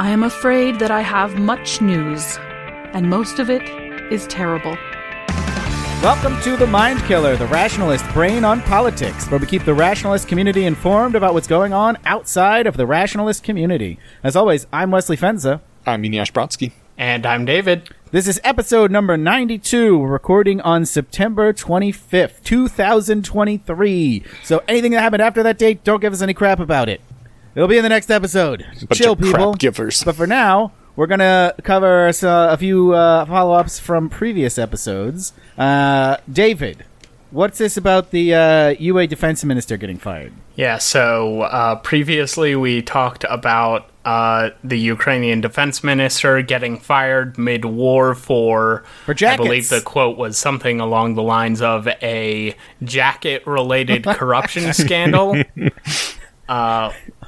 I am afraid that I have much news, and most of it is terrible. Welcome to The Mind Killer, the rationalist brain on politics, where we keep the rationalist community informed about what's going on outside of the rationalist community. As always, I'm Wesley Fenza. I'm Eneasz Brodsky. And I'm David. This is episode number 92, We're recording on September 25th, 2023. So anything that happened after that date, don't give us any crap about it. It'll be in the next episode. Bunch Chill, of crap people. givers. But for now, we're gonna cover uh, a few uh, follow-ups from previous episodes. Uh, David, what's this about the uh, UA defense minister getting fired? Yeah, so uh, previously we talked about uh, the Ukrainian defense minister getting fired mid war for, For I believe the quote was something along the lines of a jacket related corruption scandal.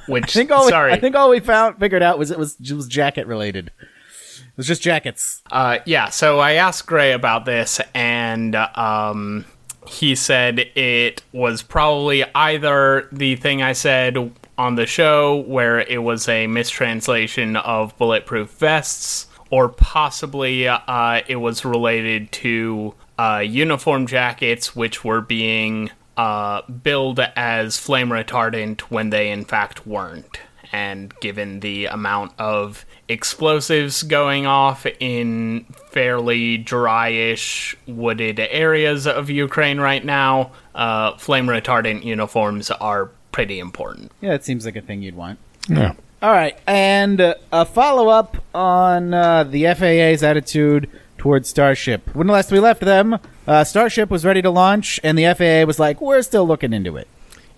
Which, I think all sorry, we, I think all we found figured out was it was it was jacket related. It was just jackets. Uh, yeah, so I asked Gray about this, and um, he said it was probably either the thing I said on the show, where it was a mistranslation of bulletproof vests, or possibly uh, it was related to uh, uniform jackets, which were being uh, billed as flame retardant when they in fact weren't and given the amount of explosives going off in fairly dryish wooded areas of Ukraine right now, uh, flame retardant uniforms are pretty important. Yeah, it seems like a thing you'd want. Yeah. All right, and uh, a follow up on uh, the FAA's attitude towards Starship. When last we left them, uh, Starship was ready to launch, and the FAA was like, "We're still looking into it."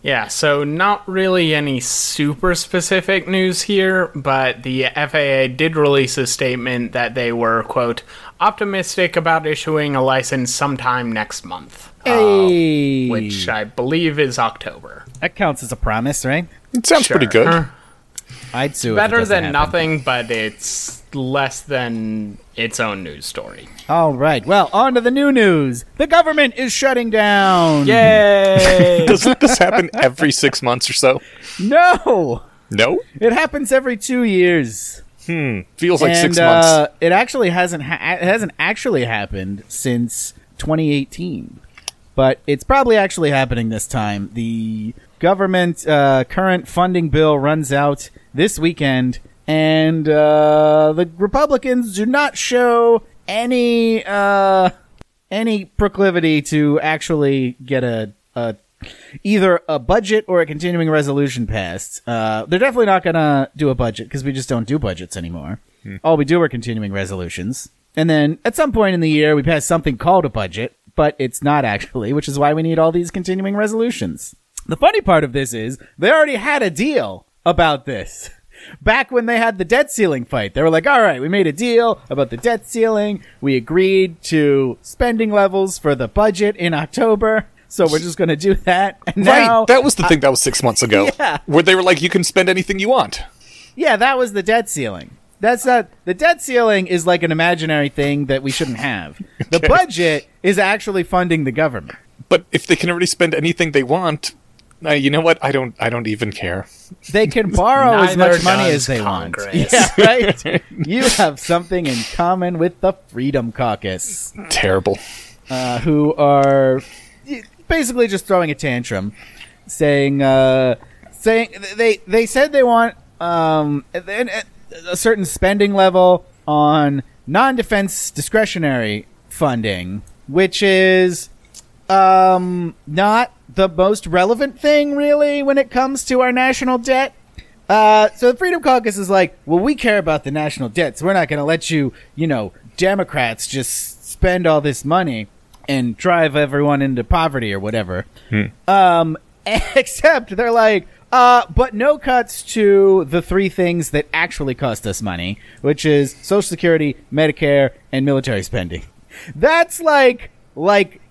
Yeah, so not really any super specific news here, but the FAA did release a statement that they were, quote, optimistic about issuing a license sometime next month. uh, which I believe is October. that counts as a promise, right? It sounds pretty Sure. good. I'd sue. if it Better doesn't than happen. nothing, but it's less than its own news story. All right. Well, on to the new news. The government is shutting down. Yay! Doesn't this happen every six months or so? No, No? it happens every two years. Hmm. Feels like and six uh, months. it actually hasn't ha- it hasn't actually happened since 2018, but it's probably actually happening this time. The government uh, current funding bill runs out this weekend, and uh, the Republicans do not show any uh, any proclivity to actually get a, a either a budget or a continuing resolution passed. Uh, they're definitely not going to do a budget because we just don't do budgets anymore. All we do are continuing resolutions. And then at some point in the year, we pass something called a budget, but it's not actually, which is why we need all these continuing resolutions. The funny part of this is they already had a deal about this. Back when they had the debt ceiling fight, they were like, all right, we made a deal about the debt ceiling. We agreed to spending levels for the budget in October. So we're just going to do that. And now, right. That was the thing that was six months ago. Yeah. Where they were like, you can spend anything you want. yeah, that was the debt ceiling. That's not, the debt ceiling is like an imaginary thing that we shouldn't have. The budget is actually funding the government. But if they can already spend anything they want, uh, you know what? I don't. I don't even care. They can borrow as much money as they Congress. want. Yeah, right? you have something in common with the Freedom Caucus. Terrible. uh, who are basically just throwing a tantrum, saying uh, saying they they said they want um, a, a certain spending level on non-defense discretionary funding, which is um, not the most relevant thing really when it comes to our national debt. Uh, so the Freedom Caucus is like, well, we care about the national debt, so we're not going to let you, you know, Democrats just spend all this money and drive everyone into poverty or whatever. Um, except they're like, uh, but no cuts to the three things that actually cost us money, which is Social Security, Medicare, and military spending. That's like, like,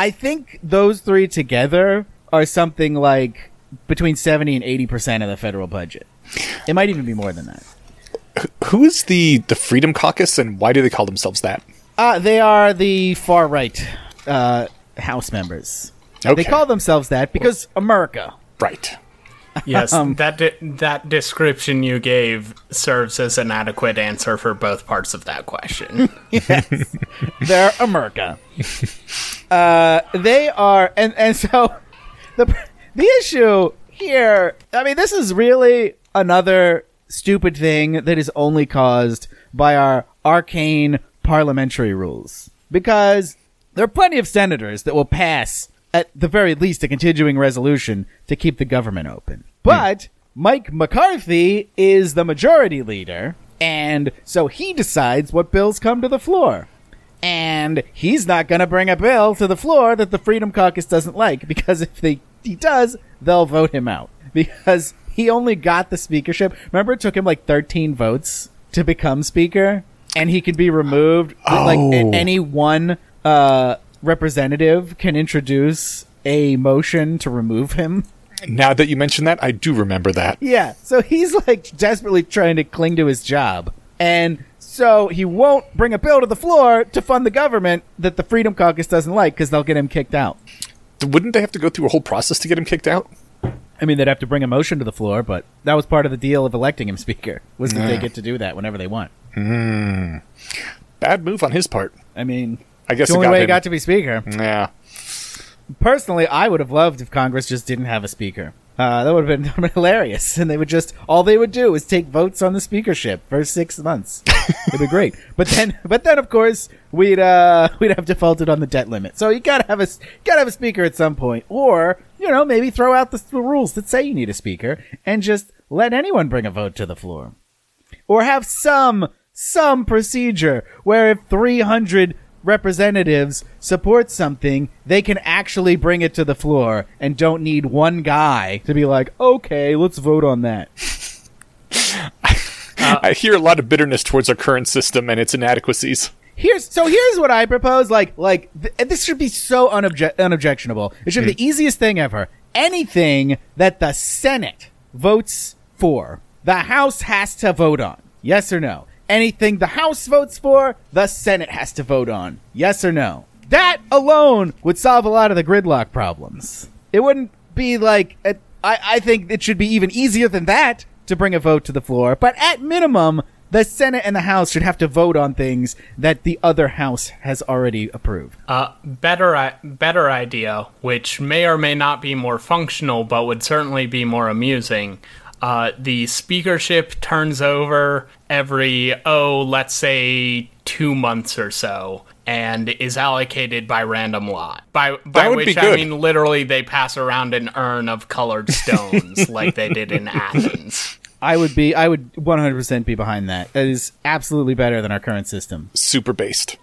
I think those three together are something like between 70 and 80% of the federal budget. It might even be more than that. Who is the the Freedom Caucus, and why do they call themselves that? Uh, they are the far right uh, House members. Okay. They call themselves that because America. Right. Yes, Um, that de- that description you gave serves as an adequate answer for both parts of that question. They're America. uh, they are, and and so the the issue here. I mean, this is really another stupid thing that is only caused by our arcane parliamentary rules. Because there are plenty of senators that will pass, at the very least, a continuing resolution to keep the government open. But Mike McCarthy is the majority leader, and so he decides what bills come to the floor. And he's not going to bring a bill to the floor that the Freedom Caucus doesn't like because if they he does, they'll vote him out because he only got the speakership. Remember, it took him like 13 votes to become speaker, and he could be removed. Like a- Oh. any one uh, representative can introduce a motion to remove him. Now that you mention that, I do remember that. Yeah, so he's like desperately trying to cling to his job. And so he won't bring a bill to the floor to fund the government that the Freedom Caucus doesn't like because they'll get him kicked out. Wouldn't they have to go through a whole process to get him kicked out? I mean, they'd have to bring a motion to the floor, but that was part of the deal of electing him speaker, was that they get to do that whenever they want. Hmm. Bad move on his part. I mean, I guess the it only got way he him. got to be speaker. Yeah. Personally, I would have loved if Congress just didn't have a speaker. Uh, that would have been, hilarious, and they would just all they would do is take votes on the speakership for six months. It'd be great. But then, but then, of course, we'd uh, we'd have defaulted on the debt limit. So you gotta have a gotta have a speaker at some point, or you know maybe throw out the, the rules that say you need a speaker and just let anyone bring a vote to the floor, or have some some procedure where if three hundred representatives support something, they can actually bring it to the floor and don't need one guy to be like, okay, let's vote on that. Uh, I hear a lot of bitterness towards our current system and its inadequacies. Here's so here's what I propose. Like like th- this should be so unobje- unobjectionable. It should be mm-hmm. the easiest thing ever. Anything that the Senate votes for, the House has to vote on. Yes or no? Anything the House votes for, the Senate has to vote on. Yes or no? That alone would solve a lot of the gridlock problems. It wouldn't be like a, I, I think it should be even easier than that to bring a vote to the floor. But at minimum, the Senate and the House should have to vote on things that the other House has already approved. Uh, better, better idea, which may or may not be more functional, but would certainly be more amusing. Uh, the speakership turns over every, oh, let's say two months or so, and is allocated by random lot. By by which I mean literally they pass around an urn of colored stones like they did in Athens. I would be, I would 100% be behind that. That is absolutely better than our current system. super based.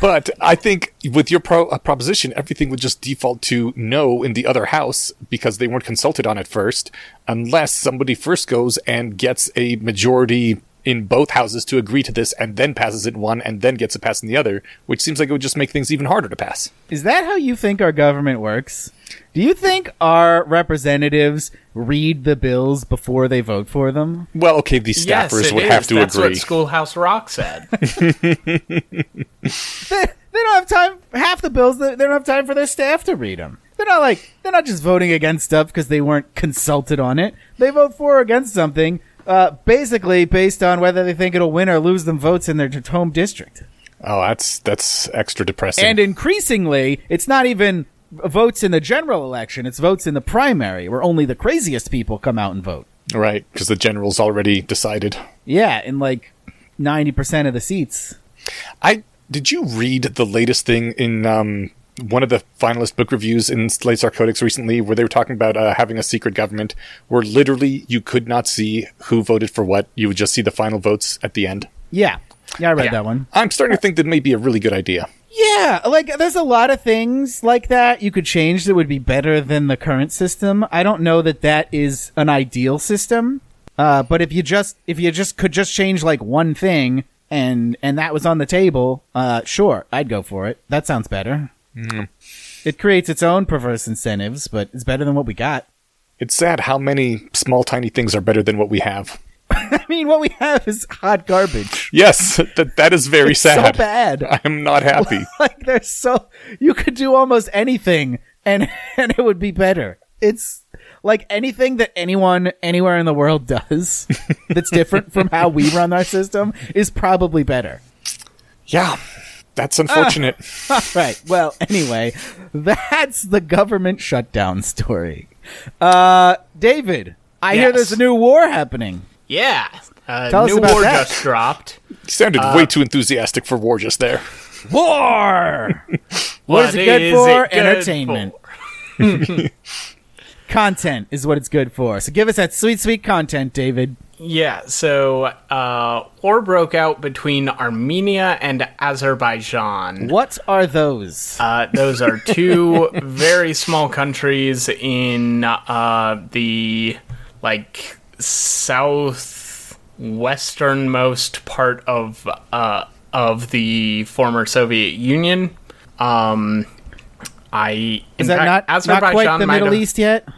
But I think with your pro- uh, proposition, everything would just default to no in the other house because they weren't consulted on it first, unless somebody first goes and gets a majority in both houses to agree to this and then passes it in one and then gets it passed in the other, which seems like it would just make things even harder to pass. Is that how you think our government works? Do you think our representatives read the bills before they vote for them? Well, okay, these yes, staffers it would is. have to That's agree. what Schoolhouse Rock said. They, they don't have time. Half the bills, they they don't have time for their staff to read them. They're not like they're not just voting against stuff because they weren't consulted on it. They vote for or against something, uh, basically based on whether they think it'll win or lose them votes in their home district. oh, that's that's extra depressing. And increasingly, it's not even votes in the general election; it's votes in the primary, where only the craziest people come out and vote. right, because the general's already decided. Yeah, in like ninety percent of the seats. I did you read the latest thing in um, one of the finalist book reviews in Slate Star Codex recently, where they were talking about uh, having a secret government, where literally you could not see who voted for what; you would just see the final votes at the end. Yeah, yeah, I read Yeah. that one. I'm starting to think that may be a really good idea. Yeah, like there's a lot of things like that you could change that would be better than the current system. I don't know that that is an ideal system. Uh, but if you just if you just could just change like one thing and and that was on the table, uh, sure, I'd go for it. That sounds better. Mm. It creates its own perverse incentives, but it's better than what we got. It's sad how many small, tiny things are better than what we have. I mean, what we have is hot garbage. Yes, that that is very It's so sad. bad. I am not happy. like there's so you could do almost anything and and it would be better. it's like anything that anyone anywhere in the world does that's different from how we run our system is probably better. Yeah, that's unfortunate. All right. Well, anyway, that's the government shutdown story. Uh, David, I hear Yes. there's a new war happening. Yeah. Uh, Tell us new about war that. just dropped. you sounded way too enthusiastic for war just there. War. what is it good is for? it good Entertainment. for? Content is what it's good for. So give us that sweet, sweet content, David. Yeah, so uh, war broke out between Armenia and Azerbaijan. What are those? Uh, those are two very small countries in uh, the like southwesternmost part of uh, of the former Soviet Union. Um, I is that fact, not, not Azerbaijan quite the Middle East yet?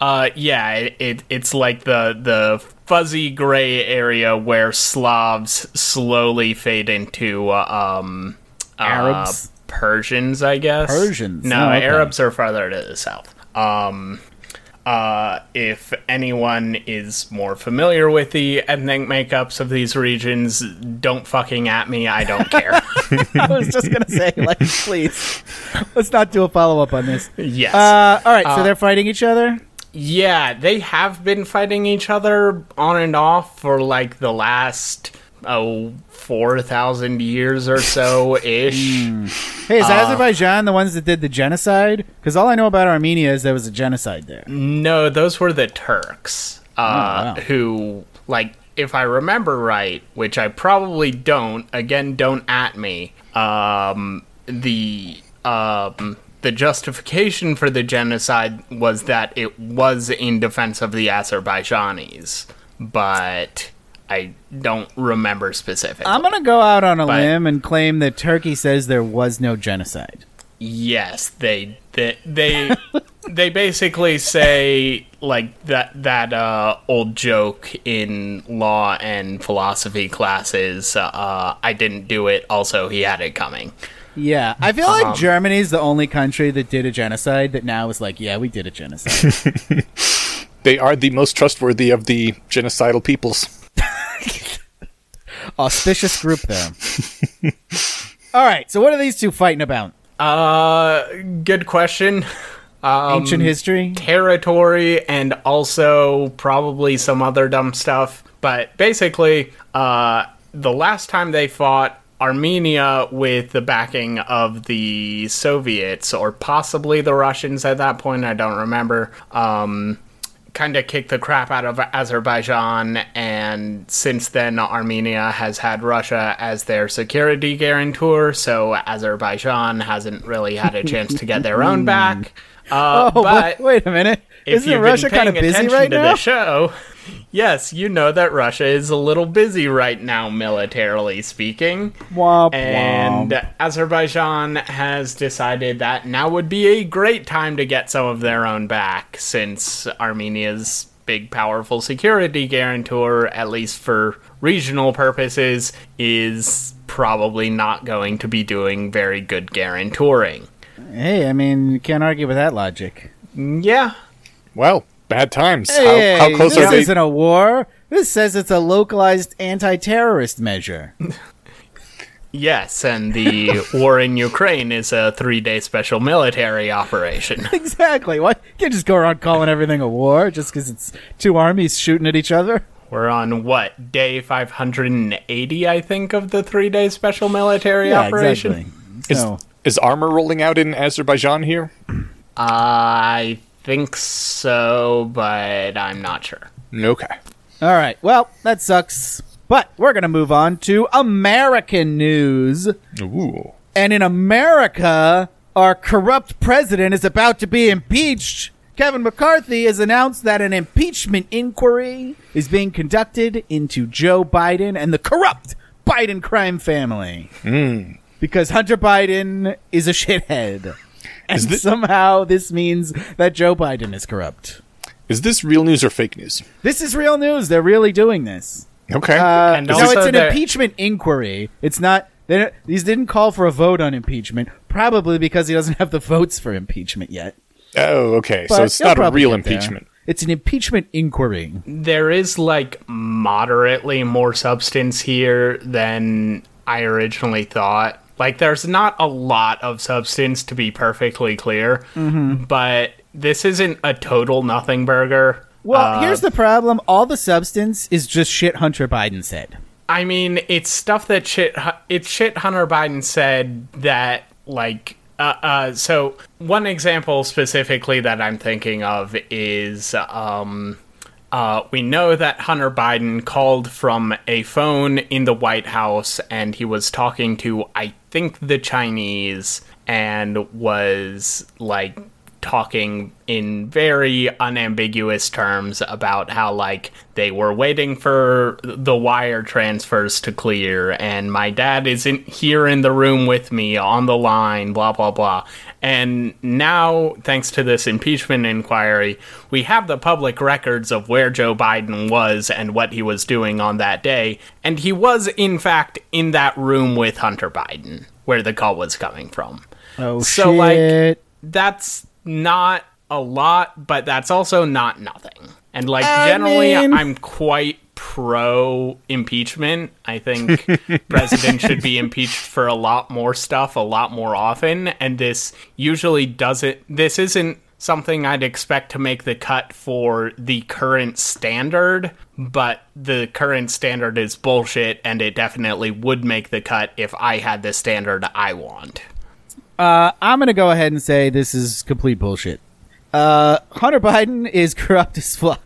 Uh, yeah, it, it it's like the the fuzzy gray area where Slavs slowly fade into uh, um uh, Arabs? Persians, I guess. Persians, No, oh, okay. Arabs are farther to the south. Um, uh, if anyone is more familiar with the ethnic makeups of these regions, don't fucking at me. I don't care. I was just gonna say, like, please, let's not do a follow up on this. yes. Uh, all right, so they're fighting each other. Yeah, they have been fighting each other on and off for like the last oh four thousand years or so ish. Hey, is Azerbaijan the ones that did the genocide? Because all I know about Armenia is there was a genocide there. No, those were the Turks. Uh, wow. who like if I remember right, which I probably don't. Again, don't at me. Um, the um. The justification for the genocide was that it was in defense of the Azerbaijanis, but I don't remember specifically. I'm gonna go out on a But- limb and claim that Turkey says there was no genocide. Yes, they they they, they basically say like that that uh, old joke in law and philosophy classes. Uh, I didn't do it. Also, he had it coming. Yeah, I feel Um, like Germany's the only country that did a genocide that now is like, yeah, we did a genocide. They are the most trustworthy of the genocidal peoples. Auspicious group, though. All right, so what are these two fighting about? Uh, good question. Um, Ancient history. territory and also probably some other dumb stuff. But basically, uh, the last time they fought, Armenia, with the backing of the Soviets or possibly the Russians at that point, I don't remember, um, kind of kicked the crap out of Azerbaijan. And since then, Armenia has had Russia as their security guarantor, so Azerbaijan hasn't really had a chance to get their own back. Uh, Oh, but wait, wait a minute. If Isn't you've Russia been kind of paying busy attention right to now? the show, yes, you know that Russia is a little busy right now, militarily speaking. Womp, And womp. Azerbaijan has decided that now would be a great time to get some of their own back, since Armenia's big, powerful security guarantor, at least for regional purposes, is probably not going to be doing very good guarantoring. Hey, I mean, you can't argue with that logic. Mm, yeah, Well, bad times. Hey, how, how close are they? This isn't a war. This says it's a localized anti-terrorist measure. Yes, and the war in Ukraine is a three day special military operation. exactly. What? You can't just go around calling everything a war just because it's two armies shooting at each other. We're on what, day 580, I think, of the three day special military Yeah, operation? exactly. Is, is armor rolling out in Azerbaijan here? Uh, I think so, but I'm not sure. Okay. all right. Well, that sucks. But we're gonna move on to American news. Ooh. And in America, our corrupt president is about to be impeached. Kevin McCarthy has announced that an impeachment inquiry is being conducted into Joe Biden and the corrupt Biden crime family. Hmm. Because Hunter Biden is a shithead. And Is thi- somehow this means that Joe Biden is corrupt. Is this real news or fake news? This is real news. They're really doing this. Okay. Uh, And no, also it's an there- impeachment inquiry. It's not. They don't, these didn't call for a vote on impeachment, probably because he doesn't have the votes for impeachment yet. Oh, okay. so it's he'll not a probably real get there. impeachment. It's an impeachment inquiry. There is like moderately more substance here than I originally thought. Like, there's not a lot of substance to be perfectly clear, but this isn't a total nothing burger. Well, Uh, here's the problem: all the substance is just shit Hunter Biden said. I mean, it's stuff that shit. It's shit Hunter Biden said that like. Uh, uh, so one example specifically that I'm thinking of is um, uh, we know that Hunter Biden called from a phone in the White House and he was talking to I think the Chinese and was like talking in very unambiguous terms about how like they were waiting for the wire transfers to clear and my dad isn't here in the room with me on the line blah blah blah. And now thanks to this impeachment inquiry we have the public records of where Joe Biden was and what he was doing on that day. And he was in fact in that room with Hunter Biden where the call was coming from. Oh So, like, that's not a lot, but that's also not nothing. And like I generally, mean- I'm quite pro impeachment. I think president should be impeached for a lot more stuff, a lot more often. And this usually doesn't. This isn't something I'd expect to make the cut for the current standard, but the current standard is bullshit, and it definitely would make the cut if I had the standard I want. Uh, I'm gonna go ahead and say this is complete bullshit. Uh, Hunter Biden is corrupt as fuck.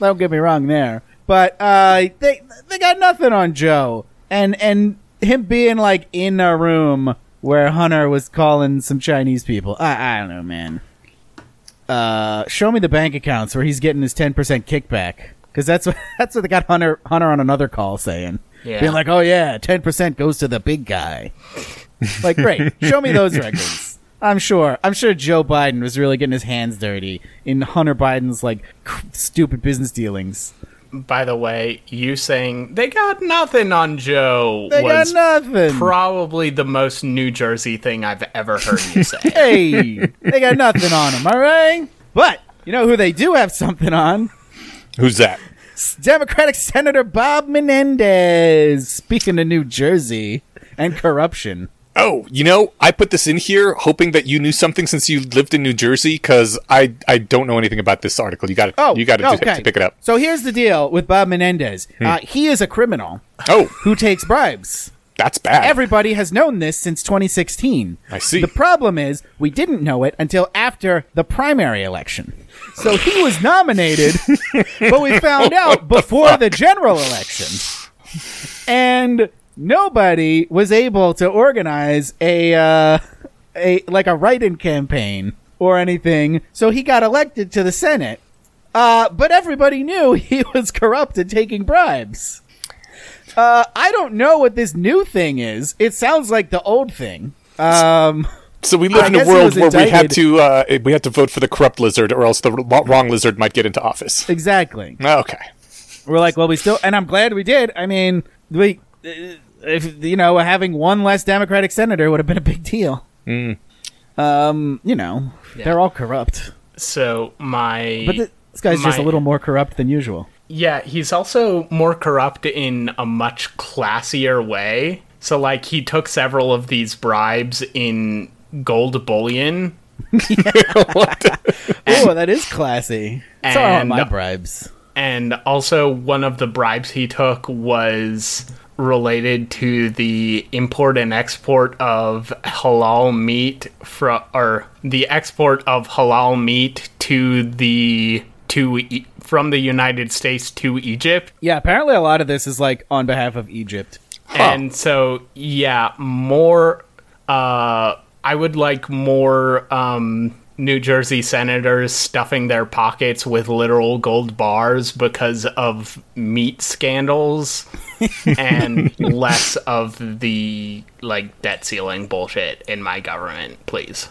Don't get me wrong there, but uh, they they got nothing on Joe, and and him being like in a room where Hunter was calling some Chinese people. I I don't know, man. Uh, show me the bank accounts where he's getting his ten percent kickback, because that's what that's what they got Hunter Hunter on another call saying, Yeah. being like, oh yeah, ten percent goes to the big guy. Like, great. Show me those records. I'm sure. I'm sure Joe Biden was really getting his hands dirty in Hunter Biden's like stupid business dealings. By the way, you saying they got nothing on Joe They was got nothing. probably the most New Jersey thing I've ever heard you say. hey, they got nothing on him. All right. But you know who they do have something on? Who's that? Democratic Senator Bob Menendez. Speaking of New Jersey and corruption. Oh, you know, I put this in here hoping that you knew something since you lived in New Jersey because I I don't know anything about this article. You got to Oh, you got to okay. to pick it up. So here's the deal with Bob Menendez. Uh, he is a criminal Oh, who takes bribes. that's bad. Everybody has known this since 2016. I see. The problem is we didn't know it until after the primary election. So he was nominated, but we found out before the general election. And nobody was able to organize a uh, a like a write-in campaign or anything. So he got elected to the Senate. Uh, but everybody knew he was corrupt and taking bribes. Uh, I don't know what this new thing is. It sounds like the old thing. Um, so we live I in a world where we had to uh, we had to vote for the corrupt lizard, or else the wrong lizard might get into office. exactly. Okay. We're like, well, we still, and I'm glad we did. I mean, we, if you know, having one less Democratic senator would have been a big deal. Um, you know, they're all corrupt, So my but this guy's just a little more corrupt than usual. yeah, he's also more corrupt in a much classier way. So like he took several of these bribes in gold bullion. Oh, that is classy. So are And- my bribes. And also, one of the bribes he took was related to the import and export of halal meat from, or the export of halal meat to the to e- from the United States to Egypt. Yeah, apparently a lot of this is like on behalf of Egypt. And so, yeah, more. Uh, I would like more um, New Jersey senators stuffing their pockets with literal gold bars because of meat scandals, and less of the like debt ceiling bullshit in my government, please.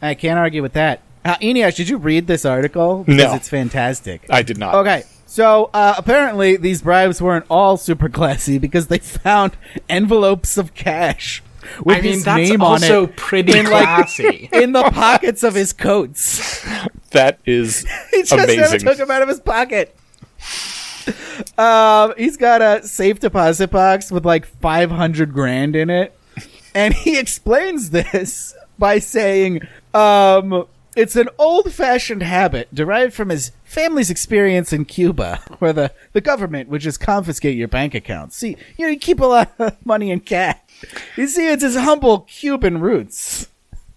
I can't argue with that. Uh, Eneasz, did you read this article? Because No. it's fantastic. I did not. Okay, so uh, apparently these bribes weren't all super classy because they found envelopes of cash with I mean, his that's name also on it pretty in, like, classy. in the pockets of his coats. That is He just never amazing. took him out of his pocket. Um, he's got a safe deposit box with like 500 grand in it. And he explains this by saying, um, it's an old fashioned habit derived from his family's experience in Cuba, where the, the government would just confiscate your bank accounts. See, you know, you keep a lot of money in cash. You see, it's his humble Cuban roots,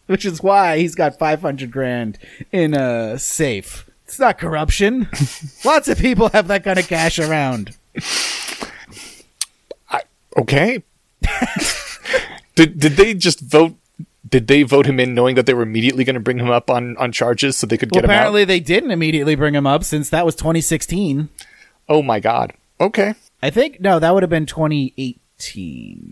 which is why he's got 500 grand in a safe. It's not corruption. Lots of people have that kind of cash around. Okay. did did they just vote? Did they vote him in knowing that they were immediately going to bring him up on, on charges so they could Well, get him out? apparently they didn't immediately bring him up since that was 2016. Oh my god. Okay. I think no, that would have been 2018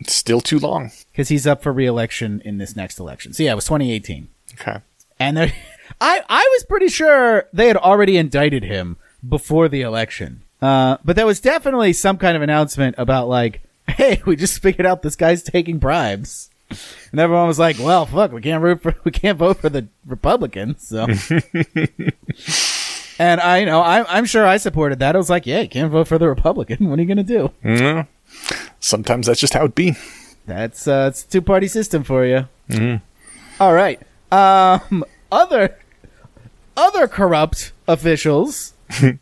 Still too long. because he's up for re-election in this next election. So yeah, it was 2018, Okay. and there, I I was pretty sure they had already indicted him before the election. Uh, but there was definitely some kind of announcement about like, hey, we just figured out this guy's taking bribes. And everyone was like, "Well, fuck, we can't root for, we can't vote for the Republicans." So, and I, you know, I, I'm sure I supported that. I was like, "Yeah, you can't vote for the Republican. What are you gonna do?" Mm. Sometimes that's just how it be. That's uh, it's a two party system for you. All right. Um, other other corrupt officials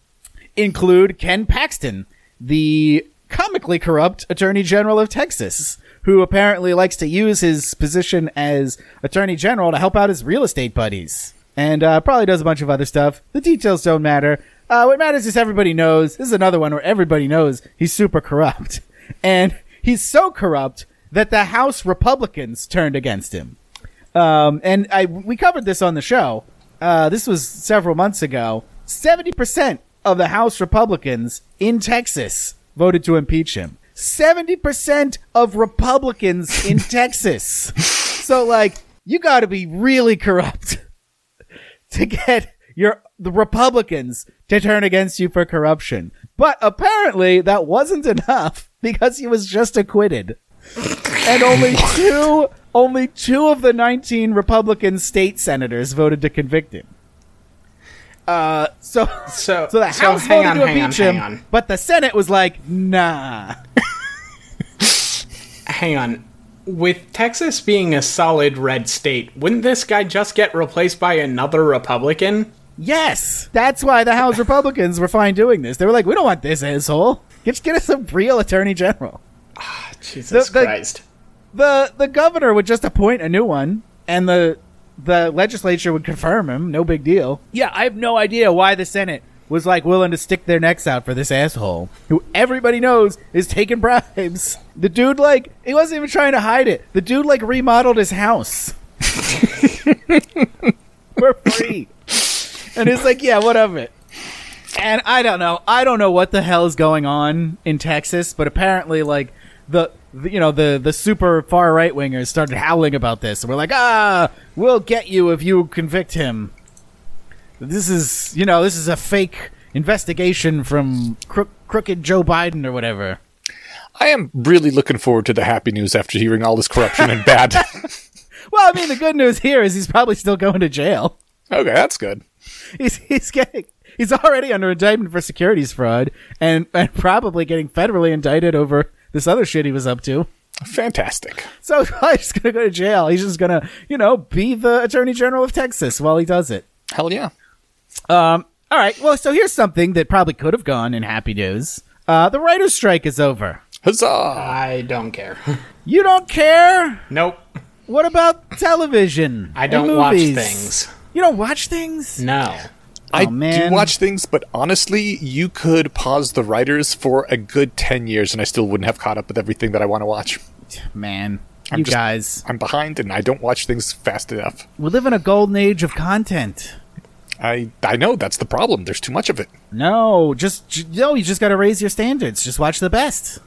include Ken Paxton, the comically corrupt Attorney General of Texas, who apparently likes to use his position as Attorney General to help out his real estate buddies, and uh, probably does a bunch of other stuff. The details don't matter. Uh, what matters is everybody knows. This is another one where everybody knows he's super corrupt, and he's so corrupt that the House Republicans turned against him. Um, and I we covered this on the show. Uh, this was several months ago. Seventy percent of the House Republicans in Texas voted to impeach him. Seventy percent of Republicans in Texas. So, like, you got to be really corrupt to get your the Republicans to turn against you for corruption. But apparently, that wasn't enough because he was just acquitted and only two only two of the 19 republican state senators voted to convict him uh so So, so the so house hang voted on, to hang on, impeach him on. but the senate was like nah Hang on. With Texas being a solid red state, wouldn't this guy just get replaced by another Republican? yes. That's why the house republicans were fine doing this. They were like we don't want this asshole. Just get us a real attorney general. Ah, Jesus The- the- Christ. the the governor would just appoint a new one and the the legislature would confirm him. No big deal. Yeah i have no idea why the senate was like willing to stick their necks out for this asshole who everybody knows is taking bribes. The dude like he wasn't even trying to hide it. The dude like remodeled his house. For free. And it's like yeah whatever and I don't know. I don't know what the hell is going on in Texas, but apparently, like the, you know the the super far right wingers started howling about this, we're like, ah, we'll get you if you convict him. This is you know this is a fake investigation from crook, crooked Joe Biden or whatever. I am really looking forward to the happy news after hearing all this corruption and bad. Well, I mean, the good news here is he's probably still going to jail. okay, that's good. He's he's getting he's already under indictment for securities fraud and and probably getting federally indicted over this other shit he was up to. Fantastic. So he's probably just gonna go to jail. He's just gonna, you know, be the Attorney General of Texas while he does it. Hell yeah. Um. All right. Well, so here's something that probably could have gone in happy news. Uh, the writers' strike is over. Huzzah! I don't care. You don't care. nope. What about television? I don't watch things. You don't watch things? No. I Oh, man. do watch things, but honestly, you could pause the writers for a good 10 years and I still wouldn't have caught up with everything that I want to watch. Man, I'm you just- guys, I'm behind and I don't watch things fast enough. we live in a golden age of content. I I know that's the problem. There's too much of it. No, just j- no. You just got to raise your standards. Just watch the best.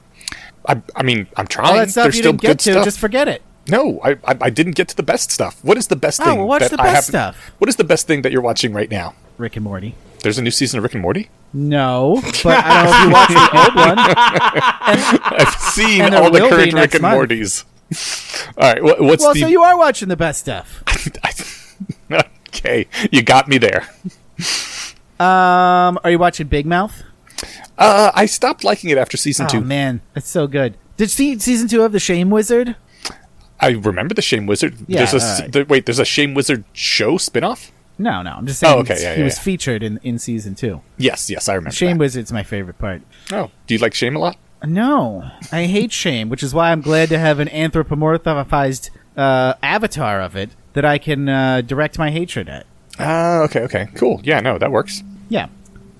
I I mean, I'm trying. All that stuff There's you still didn't good get to, stuff. just forget it. No, I, I I didn't get to the best stuff. What is the best Oh, thing? well, watch the I best stuff. What is the best thing that you're watching right now? Rick and Morty. There's a new season of Rick and Morty. No, but I don't know if you watched the old one. I've seen all the current Rick and month. Mortys. All right, wha- what's Well, the? so you are watching the best stuff. Okay, you got me there. Um, are you watching Big Mouth? Uh, I stopped liking it after season Oh two. man, it's so good. Did see season two of The Shame Wizard? I remember the Shame Wizard. Yeah, there's a s- alright. there- wait. There's a Shame Wizard show spinoff. No, no, I'm just saying. Oh, okay, yeah, he yeah, was yeah. featured in, in season two. Yes, yes, I remember. Shame that. Wizard's my favorite part. Oh, do you like Shame a lot? No, I hate shame, which is why I'm glad to have an anthropomorphized uh, avatar of it that I can uh, direct my hatred at. Ah, okay, okay, cool. Yeah, no, that works. Yeah,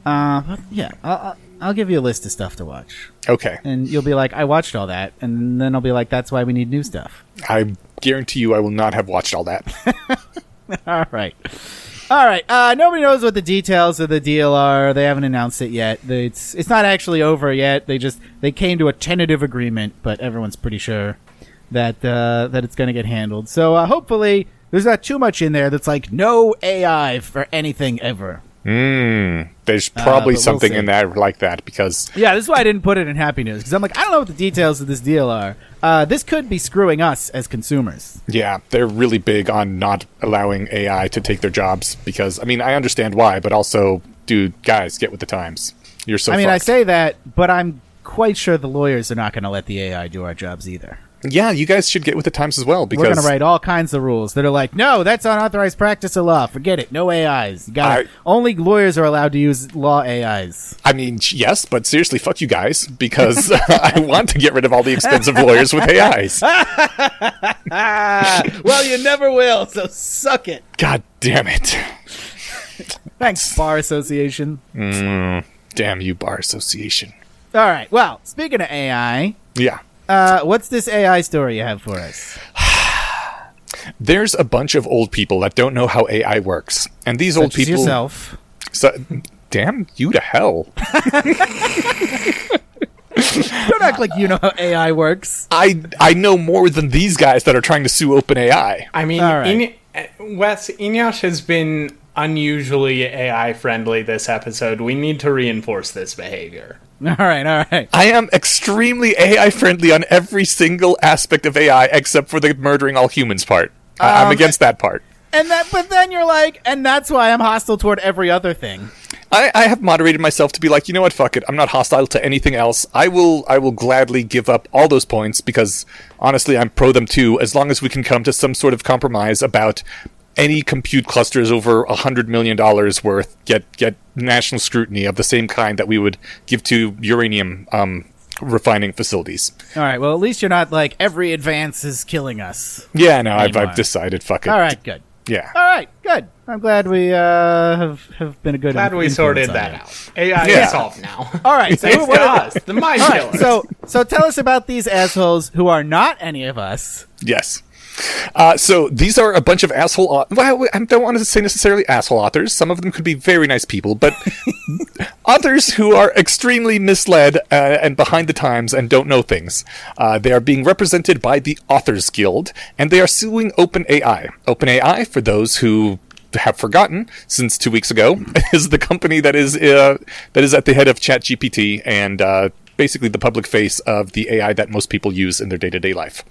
uh, yeah. I'll, I'll- I'll give you a list of stuff to watch, Okay, and you'll be like, "I watched all that," and then I'll be like, "That's why we need new stuff." I guarantee you, I will not have watched all that. All right. All right. Uh, nobody knows what the details of the deal are. They haven't announced it yet. It's it's not actually over yet. They just they came to a tentative agreement, but everyone's pretty sure that uh, that it's going to get handled. So uh, hopefully there's not too much in there that's like no AI for anything ever. Mm, there's Uh, probably we'll something in there like that because Yeah, this is why I didn't put it in happy news because I'm like I don't know what the details of this deal are. Uh, this could be screwing us as consumers. yeah, they're really big on not allowing AI to take their jobs because I mean I understand why, but also, dude, guys, get with the times. You're so. I mean, I say that, but I'm quite sure the lawyers are not going to let the AI do our jobs either. Yeah, you guys should get with the times as well because We're going to write all kinds of rules that are like, no, that's unauthorized practice of law. Forget it. No AIs. Gotta, I- only lawyers are allowed to use law AIs. I mean, yes, but seriously, fuck you guys because I want to get rid of all the expensive lawyers with AIs. well, you never will, so suck it. God damn it. Thanks, Bar Association. Mm, damn you, Bar Association. All right. Well, speaking of AI, Yeah. Uh, what's this AI story you have for us? There's a bunch of old people that don't know how AI works. And these old Such as people. yourself. So, damn you to hell. Don't act like you know how AI works. I I know more than these guys that are trying to sue OpenAI. I mean, All right. In- uh, Wes Eneasz has been unusually AI friendly this episode. We need to reinforce this behavior. All right. All right. I am extremely AI friendly on every single aspect of AI except for the murdering all humans part. I- I'm Um, against that part. And that, but then you're like, and that's why I'm hostile toward every other thing. I, I have moderated myself to be like, you know what, fuck it. I'm not hostile to anything else. I will I will gladly give up all those points because honestly I'm pro them too, as long as we can come to some sort of compromise about any compute clusters over a hundred million dollars worth get get national scrutiny of the same kind that we would give to uranium um, refining facilities. All right. Well, at least you're not like every advance is killing us. Yeah, no, I've, I've decided. Fuck it. All right. Good. Yeah. All right. Good. I'm glad we uh, have have been a good. Glad we sorted that it. out. AI Yeah. is solved now. All right. So, Thanks what us, the mind all right. killers. So so tell us about these assholes who are not any of us. Yes. Uh, so these are a bunch of asshole. Well, I don't want to say necessarily asshole authors. Some of them could be very nice people, but authors who are extremely misled uh, and behind the times and don't know things. Uh, they are being represented by the Authors Guild, and they are suing OpenAI. OpenAI, for those who have forgotten, since two weeks ago, is the company that is uh, that is at the head of ChatGPT and. Uh, Basically, the public face of the AI that most people use in their day to day life.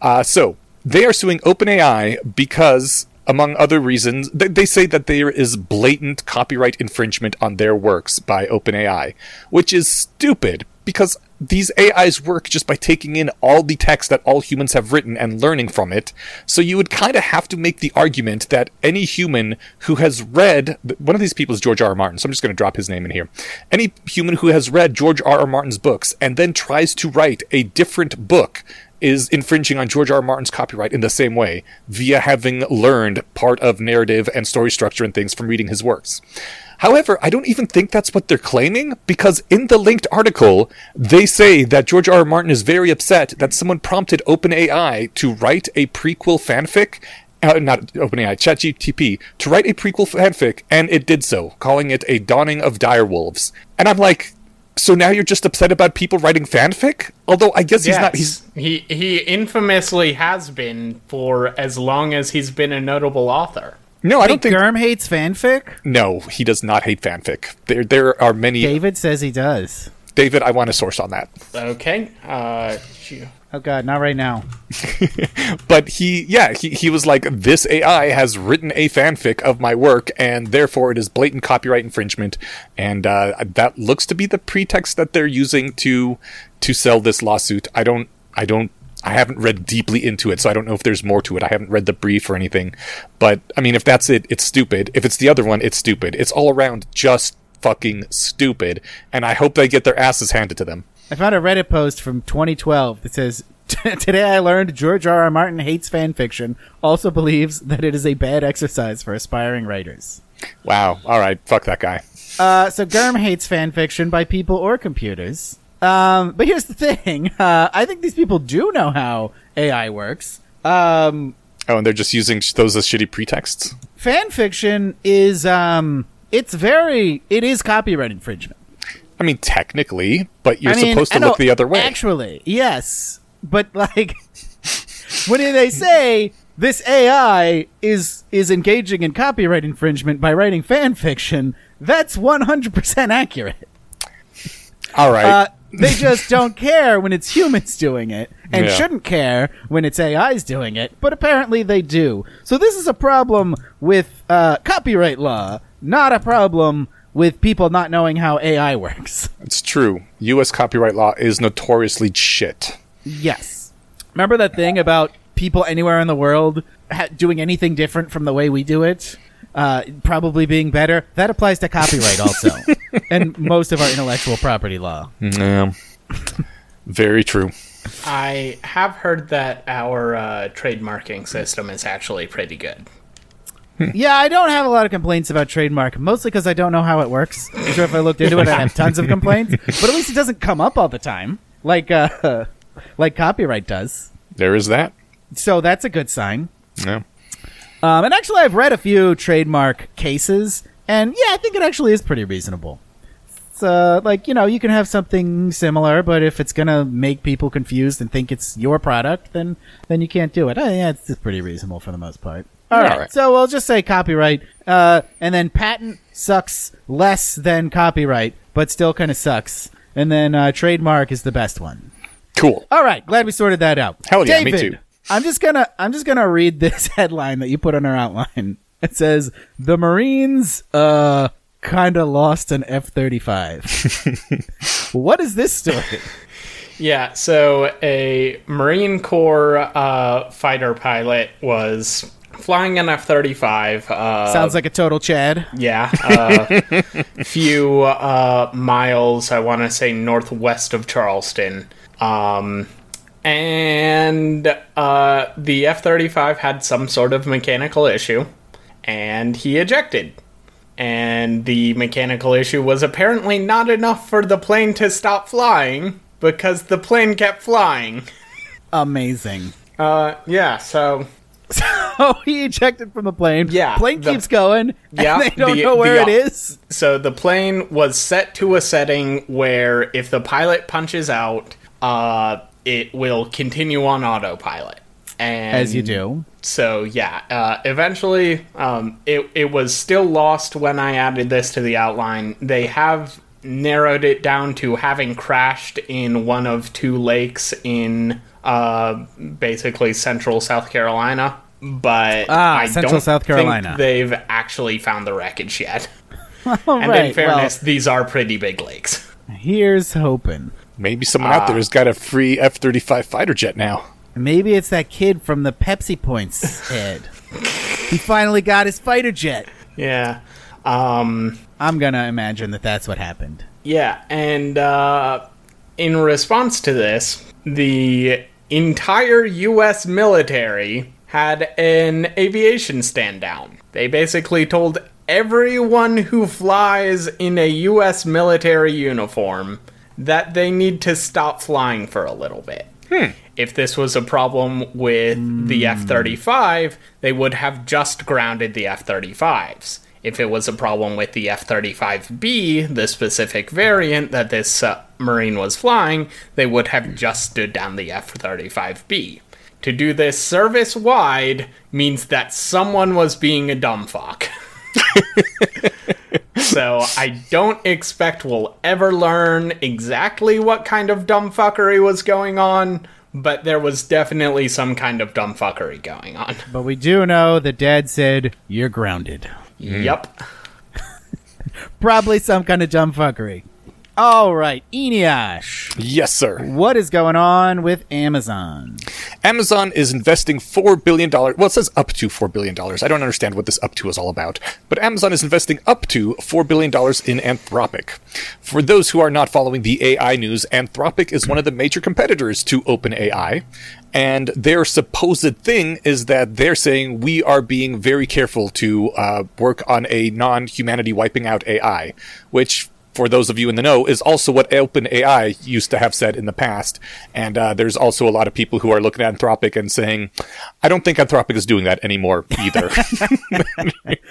Uh, so, they are suing OpenAI because, among other reasons, they, say that there is blatant copyright infringement on their works by OpenAI, which is stupid because these AIs work just by taking in all the text that all humans have written and learning from it. So you would kind of have to make the argument that any human who has read one of these people is George R. R. Martin, so I'm just going to drop his name in here. Any human who has read George R. R. Martin's books and then tries to write a different book is infringing on George R. R. Martin's copyright in the same way via having learned part of narrative and story structure and things from reading his works. However, I don't even think that's what they're claiming because in the linked article, they say that George R. R. Martin is very upset that someone prompted OpenAI to write a prequel fanfic. Uh, not OpenAI, ChatGPT, to write a prequel fanfic, and it did so, calling it a Dawning of Direwolves. And I'm like, so now you're just upset about people writing fanfic? Although I guess he's not. He's he he infamously has been for as long as he's been a notable author. no, I don't think. Germ hates fanfic. No, he does not hate fanfic. There, there are many. David says he does. David, I want a source on that. Okay. Uh, you- Oh god, not right now. But he, yeah, he, he was like, this AI has written a fanfic of my work, and therefore it is blatant copyright infringement. And uh, that looks to be the pretext that they're using to to sell this lawsuit. I don't, I don't, I haven't read deeply into it, so I don't know if there's more to it. I haven't read the brief or anything. But I mean, if that's it, it's stupid. If it's the other one, it's stupid. It's all around just fucking stupid. And I hope they get their asses handed to them. I found a Reddit post from 2012 that says, "Today I learned George R. R. Martin hates fan fiction. Also believes that it is a bad exercise for aspiring writers." Wow. All right. Fuck that guy. Uh, so Germ hates fan fiction by people or computers. Um, but here's the thing: uh, I think these people do know how AI works. Um, Oh, and they're just using those as shitty pretexts. fan fiction is um, it's very it is copyright infringement. I mean, technically, but you're I mean, supposed to look the other way. Actually, yes, but like when they say this AI is is engaging in copyright infringement by writing fan fiction, that's one hundred percent accurate. All right. Uh, they just don't care when it's humans doing it, and Yeah. shouldn't care when it's AIs doing it. But apparently they do. So this is a problem with uh, copyright law, not a problem with people not knowing how AI works. it's true. U.S. copyright law is notoriously shit. Yes. Remember that thing about people anywhere in the world ha- doing anything different from the way we do it? Uh, probably being better. That applies to copyright also, and most of our intellectual property law. Yeah. Very true. I have heard that our uh, trademarking system is actually pretty good. Yeah, I don't have a lot of complaints about trademark, mostly because I don't know how it works. I'm sure if I looked into it, I'd have tons of complaints. But at least it doesn't come up all the time, like uh, like copyright does. There is that. So that's a good sign. Yeah. Um, and actually, I've read a few trademark cases, and yeah, I think it actually is pretty reasonable. It's uh, like you know, you can have something similar, but if it's gonna make people confused and think it's your product, then then you can't do it. Uh, yeah, it's pretty reasonable for the most part. All right, right. so we'll just say copyright, uh, and then patent sucks less than copyright, but still kind of sucks. And then uh, trademark is the best one. Cool. All right, glad we sorted that out. Hell yeah, me too. I'm just gonna I'm just gonna read this headline that you put on our outline. It says the Marines uh kind of lost an F-35. what is this story? Yeah, so a Marine Corps uh, fighter pilot was flying an F 35. Uh, Sounds like a total Chad. Yeah, a few uh, miles, I want to say, northwest of Charleston. Um, and uh, the F 35 had some sort of mechanical issue, and he ejected. And the mechanical issue was apparently not enough for the plane to stop flying because the plane kept flying. Amazing. Uh, yeah, so Oh, he ejected from the plane. Yeah, plane the- keeps going. Yeah, and they don't the- know where the- it is. So the plane was set to a setting where if the pilot punches out, uh, it will continue on autopilot. And As you do. So yeah, uh, eventually, um, it it was still lost when I added this to the outline. They have narrowed it down to having crashed in one of two lakes in uh, basically central South Carolina. But Ah, I central don't South think Carolina. they've actually found the wreckage yet. And right, in fairness, these are pretty big lakes. here's hoping. Maybe someone out there has got a free F 35 fighter jet now. Maybe it's that kid from the Pepsi Points head. he finally got his fighter jet. Yeah. Um, I'm gonna imagine that that's what happened. yeah, and uh, in response to this, the entire U.S. military had an aviation stand down. They basically told everyone who flies in a U.S. military uniform that they need to stop flying for a little bit. If this was a problem with the F 35, they would have just grounded the F 35s. If it was a problem with the F 35B, the specific variant that this uh, Marine was flying, they would have just stood down the F 35B. To do this service wide means that someone was being a dumb fuck. so I don't expect we'll ever learn exactly what kind of dumbfuckery was going on, but there was definitely some kind of dumbfuckery going on. But we do know the Dad said you're grounded. Mm. Yep. Probably some kind of dumbfuckery. All right, Eneasz, Yes, sir. what is going on with Amazon? Amazon is investing $4 billion. Well, it says up to $4 billion. I don't understand what this up to is all about. But Amazon is investing up to $4 billion in Anthropic. For those who are not following the AI news, Anthropic is one of the major competitors to OpenAI. And their supposed thing is that they're saying we are being very careful to uh, work on a non humanity wiping out AI, which for those of you in the know, is also what OpenAI used to have said in the past. And uh, there's also a lot of people who are looking at Anthropic and saying, I don't think Anthropic is doing that anymore either.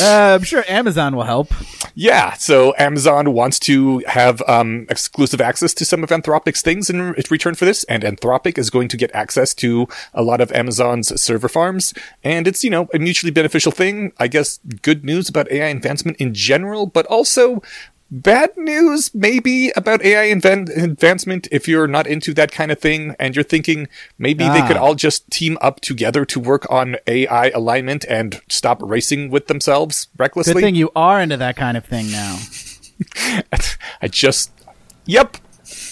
Uh, I'm sure Amazon will help. yeah, so Amazon wants to have um, exclusive access to some of Anthropic's things in return for this, and Anthropic is going to get access to a lot of Amazon's server farms. And it's, you know, a mutually beneficial thing. I guess good news about AI advancement in general, but also bad news maybe about AI inven- advancement if you're not into that kind of thing and you're thinking maybe they could Ah. all just team up together to work on AI alignment and stop racing with themselves recklessly. Good thing you are into that kind of thing now. I just Yep.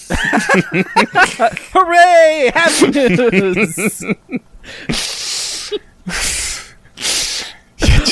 Hooray! Happy news!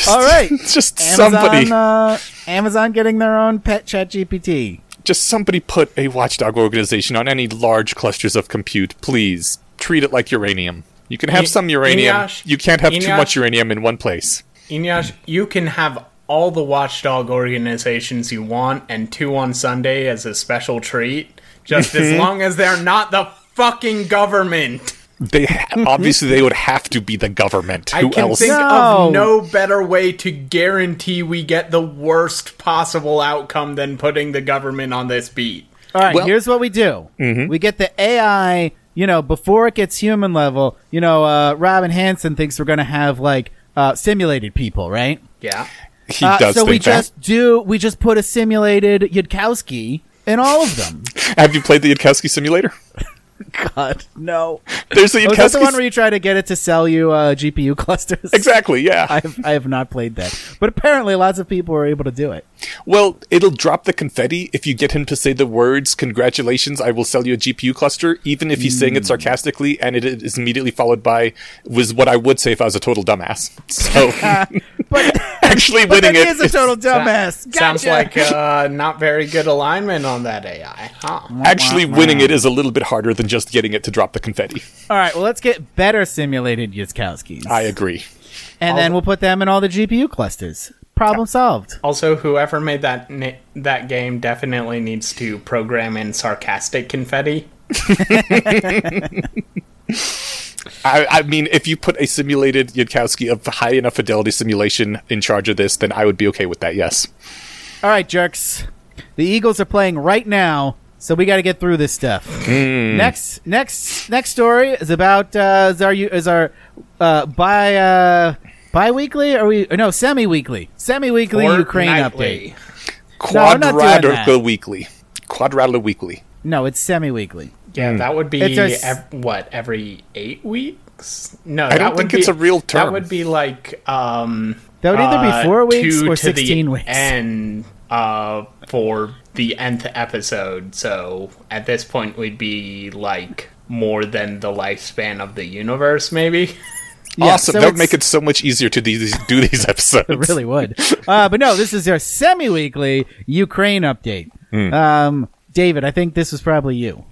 All right. Just Amazon, somebody uh, Amazon getting their own pet chat GPT. just somebody put a watchdog organization on any large clusters of compute, please. Treat it like uranium. You can have I- some uranium. Eneasz- you can't have too much uranium in one place. Eneasz, you can have all the watchdog organizations you want and two on Sunday as a special treat, just as mm-hmm. long as they're not the fucking government. They obviously they would have to be the government. Who I can else? think No. of no better way to guarantee we get the worst possible outcome than putting the government on this beat. All right, Well- here's what we do. Mm-hmm. We get the AI, you know, before it gets human level. You know, uh, Robin Hanson thinks we're going to have like uh, simulated people, right? Yeah. He Uh, does so think we that. just do. We just put a simulated Yudkowsky in all of them. Have you played the Yudkowsky simulator? God, no. There's the Was that the one where you try to get it to sell you uh, GPU clusters? exactly. Yeah. I have, I have not played that, but apparently lots of people are able to do it. Well, it'll drop the confetti if you get him to say the words "Congratulations, I will sell you a GPU cluster," even if he's Hmm. saying it sarcastically, and it is immediately followed by "was what I would say if I was a total dumbass." So, But, actually but winning then it he is a total dumbass. Sounds Gotcha. like uh, not very good alignment on that AI, huh? actually winning it is a little bit harder than just getting it to drop the confetti. All right, well, let's get better simulated Yudkowskis, I agree. and then we'll put them in all the GPU clusters. Problem solved. Also, whoever made that na- that game definitely needs to program in sarcastic confetti. I, I mean, if you put a simulated Yudkowsky of high enough fidelity simulation in charge of this, then I would be okay with that. Yes. All right, jerks. The Eagles are playing right now, so we got to get through this stuff. Hmm. Next, next, next story is about uh, is our is our uh, bi uh, bi-weekly or we no semi-weekly semi-weekly Ukraine update. Fortnightly. No, I'm not doing Quadratical that. weekly. Quadratical weekly. No, it's semi-weekly. Yeah, that would be It's a s- ev- what every eight weeks. No, I that don't would think be, it's a real term. That would be like um, That would either uh, be four weeks two or to the sixteen weeks. end uh, for the nth episode. So at this point, we'd be like more than the lifespan of the universe, maybe. Yeah, awesome. so that would make it so much easier to do these, do these episodes. It really would. Uh, but no, this is our semi-weekly Ukraine update. Hmm. Um, David, I think this was probably you.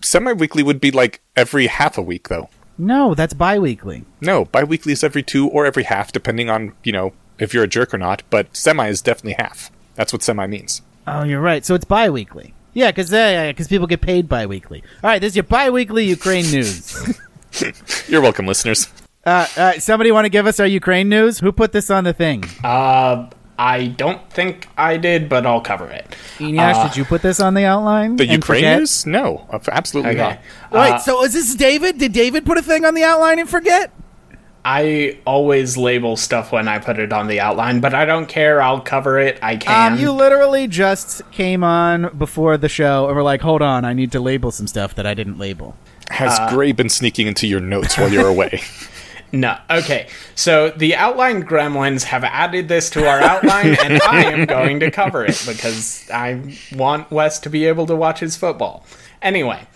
Semi-weekly would be like every half a week, though. No, that's bi-weekly. No, bi-weekly is every two or every half, depending on you know if you're a jerk or not. But semi is definitely half. That's what semi means. Oh, you're right. So it's bi-weekly. Yeah, because because people get paid bi-weekly. All right, this is your bi-weekly Ukraine news. You're welcome, listeners. uh, uh, somebody want to give us our Ukraine news? Who put this on the thing? Uh, I don't think I did, but I'll cover it. Eneasz, did you put this on the outline? The and Ukraine news? No, absolutely Okay. not. Wait, Uh, so is this David? Did David put a thing on the outline and forget? I always label stuff when I put it on the outline, but I don't care. I'll cover it. I can. Um, you literally just came on before the show and were like, "Hold on, I need to label some stuff that I didn't label." Has Uh, Gray been sneaking into your notes while you're away? No. Okay. So the outline gremlins have added this to our outline, and I am going to cover it because I want Wes to be able to watch his football. Anyway,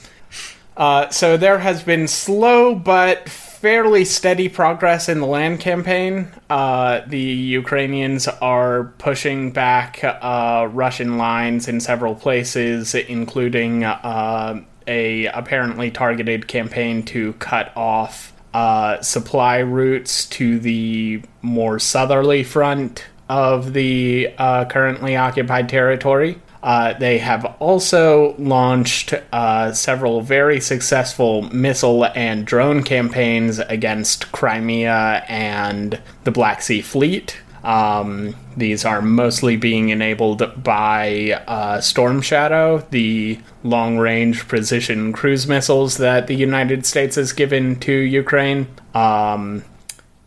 uh, so there has been slow but fairly steady progress in the land campaign. Uh, the Ukrainians are pushing back uh, Russian lines in several places, including uh, a apparently targeted campaign to cut off uh, supply routes to the more southerly front of the uh, currently occupied territory. Uh, they have also launched uh, several very successful missile and drone campaigns against Crimea and the Black Sea Fleet. Um, these are mostly being enabled by uh, Storm Shadow, the long range precision cruise missiles that the United States has given to Ukraine. Um,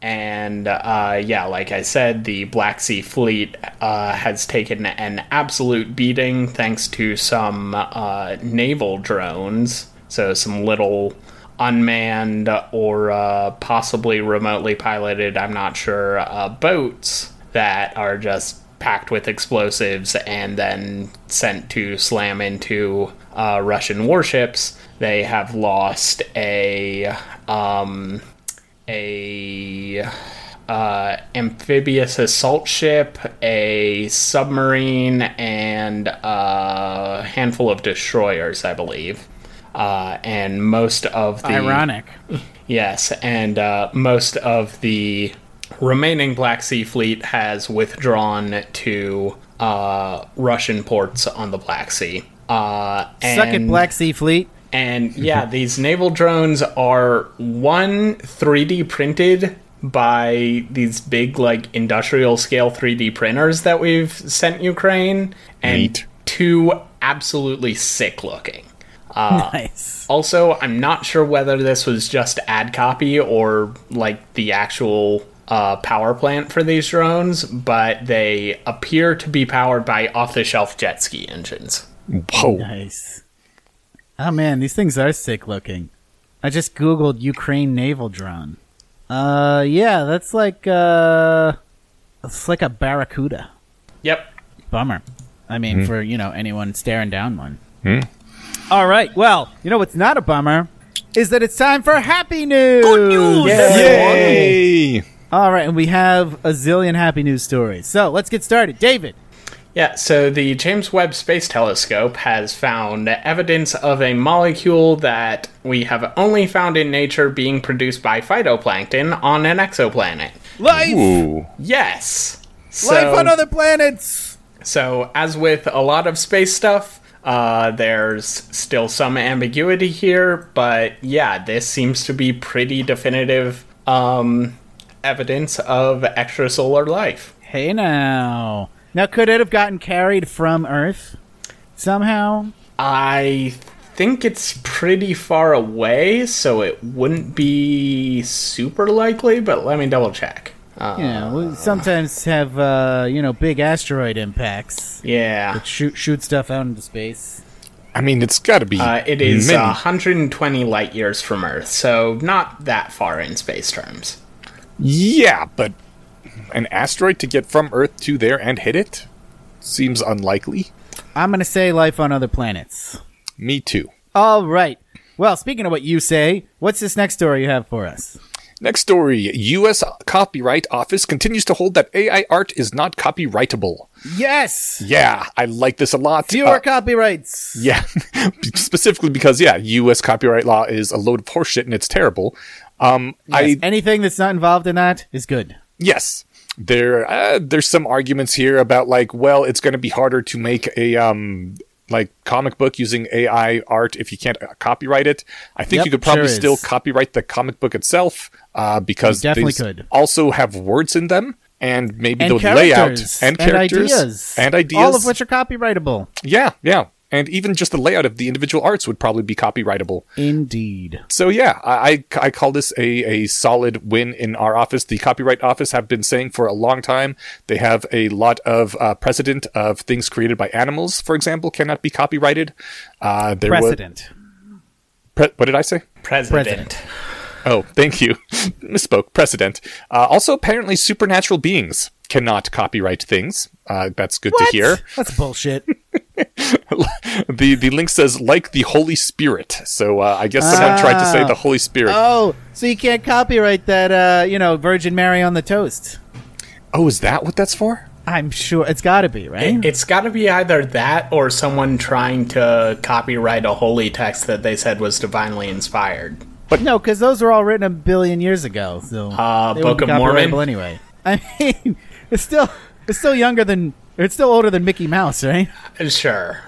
and uh, yeah, like I said, the Black Sea Fleet uh, has taken an absolute beating thanks to some uh, naval drones. So, some little unmanned or uh, possibly remotely piloted, I'm not sure, uh, boats that are just packed with explosives and then sent to slam into uh, Russian warships. They have lost a um, a uh, amphibious assault ship, a submarine, and a handful of destroyers, I believe. Uh, and most of the Ironic. Yes, and uh, most of the remaining Black Sea fleet has withdrawn to uh, Russian ports on the Black Sea. Uh, Suck it, Black Sea Fleet. and yeah, these naval drones are one 3D printed by these big like industrial scale 3D printers that we've sent Ukraine and Neat. two absolutely sick looking. Uh, nice. Also, I'm not sure whether this was just ad copy or like the actual uh, power plant for these drones, but they appear to be powered by off the shelf jet ski engines. Whoa. Nice. Oh man, these things are sick looking. I just googled Ukraine naval drone. Uh, yeah, that's like uh, it's like a barracuda. Yep. Bummer. I mean, for you know anyone staring down one. Hmm. All right. Well, you know what's not a bummer is that it's time for happy news. Good news. Yay! All right, and we have a zillion happy news stories. So let's get started. David. Yeah, so the James Webb Space Telescope has found evidence of a molecule that we have only found in nature being produced by phytoplankton on an exoplanet. Life. Ooh. Yes. Life on other planets. So, as with a lot of space stuff, uh, there's still some ambiguity here, but yeah, this seems to be pretty definitive um, evidence of extrasolar life. Hey now. Now, could it have gotten carried from Earth somehow? I think it's pretty far away, so it wouldn't be super likely, but let me double check. Uh, Yeah, we sometimes have uh, you know big asteroid impacts yeah. that shoot shoot stuff out into space. I mean, it's got to be. Uh, it is many- uh, 120 light years from Earth, so not that far in space terms. Yeah, but an asteroid to get from Earth to there and hit it seems unlikely. I'm gonna say life on other planets. Me too. All right. Well, speaking of what you say, what's this next story you have for us? Next story U.S. Copyright Office continues to hold that AI art is not copyrightable. Yes, Yeah, I like this a lot. fewer Uh, copyrights. yeah, specifically because, yeah, U.S. copyright law is a load of horseshit and it's terrible. Um, I anything that's not involved in that is good. Yes. There uh, there's some arguments here about like well it's going to be harder to make a um like comic book using AI art if you can't uh, copyright it. I think Yep, you could probably sure still copyright the comic book itself uh because You definitely could. also have words in them and maybe And the layout and characters ideas, and ideas all of which are copyrightable. yeah, yeah. And even just the layout of the individual arts would probably be copyrightable. Indeed. So yeah, I, I I call this a, a solid win in our office. The copyright office have been saying for a long time they have a lot of uh, precedent of things created by animals, for example, cannot be copyrighted. Uh, there was- Precedent. pre- what did I say? President. President. Oh, thank you. Misspoke. Precedent. Uh, also, apparently, supernatural beings cannot copyright things. Uh, that's good to hear. That's bullshit. the The link says like the Holy Spirit. So uh, I guess someone tried to say Ah. the Holy Spirit. oh, so you can't copyright that, uh, you know, Virgin Mary on the toast. oh, is that what that's for? I'm sure it's got to be, right? It's got to be either that or someone trying to copyright a holy text that they said was divinely inspired. But no, because those were all written a billion years ago. So Uh, they Book would be of Mormon? anyway. I mean, it's still it's still younger than or it's still older than Mickey Mouse, right? Sure.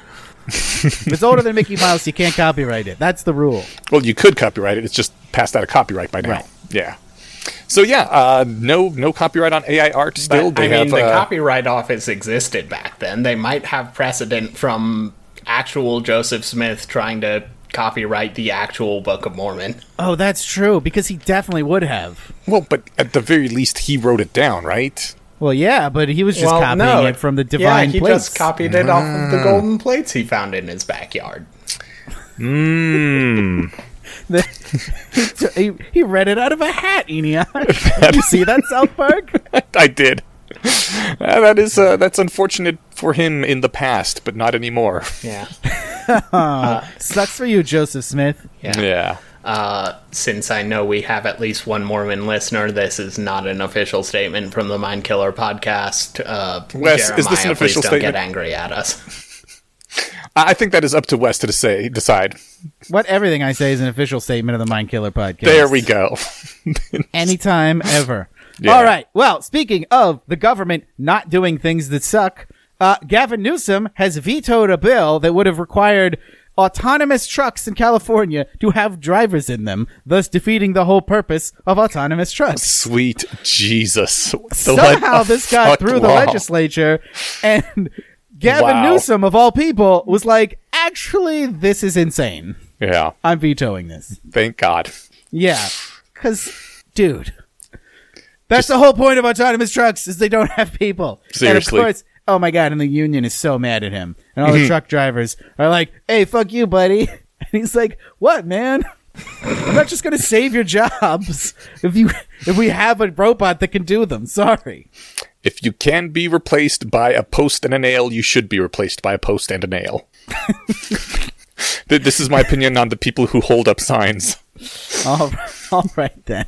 If it's older than Mickey Mouse, you can't copyright it. That's the rule. Well, you could copyright it. It's just passed out of copyright by now. Right. Yeah. So yeah, uh, no no copyright on AI art. Still, But, they I mean, have the uh, Copyright Office existed back then. They might have precedent from actual Joseph Smith trying to copyright the actual Book of Mormon. Oh, that's true because he definitely would have. well, but at the very least, he wrote it down, right? Well, yeah, but he was just copying it from the divine Yeah, he plates. just copied it off of the golden plates he found in his backyard. Mmm. he, he read it out of a hat, Enion. Did you see that South Park? I did. Uh, that is uh, that's unfortunate for him in the past, but not anymore. Yeah. Sucks for you, Joseph Smith. Yeah. Yeah. Uh, since I know we have at least one Mormon listener, this is not an official statement from the Mind Killer podcast. Uh, Wes, is this an Jeremiah, official please don't statement? get angry at us. I I think that is up to Wes to say decide. What everything I say is an official statement of the Mind Killer podcast. There we go. Anytime, ever. Yeah. All right. Well, speaking of the government not doing things that suck, uh, Gavin Newsom has vetoed a bill that would have required autonomous trucks in California to have drivers in them, thus defeating the whole purpose of autonomous trucks. Sweet Jesus. Somehow this got through the legislature, and Gavin Wow. Newsom, of all people, was like, actually, this is insane. Yeah. I'm vetoing this. Thank God. Yeah, because, dude, that's the whole point of autonomous trucks is they don't have people. Seriously. And of course, oh my god, and the union is so mad at him, and all the mm-hmm. truck drivers are like, "Hey, fuck you, buddy," and he's like, "What, man?" I'm not just gonna save your jobs if you if we have a robot that can do them. Sorry. If you can be replaced by a post and a nail, you should be replaced by a post and a nail. This is my opinion on the people who hold up signs. All right, all right then.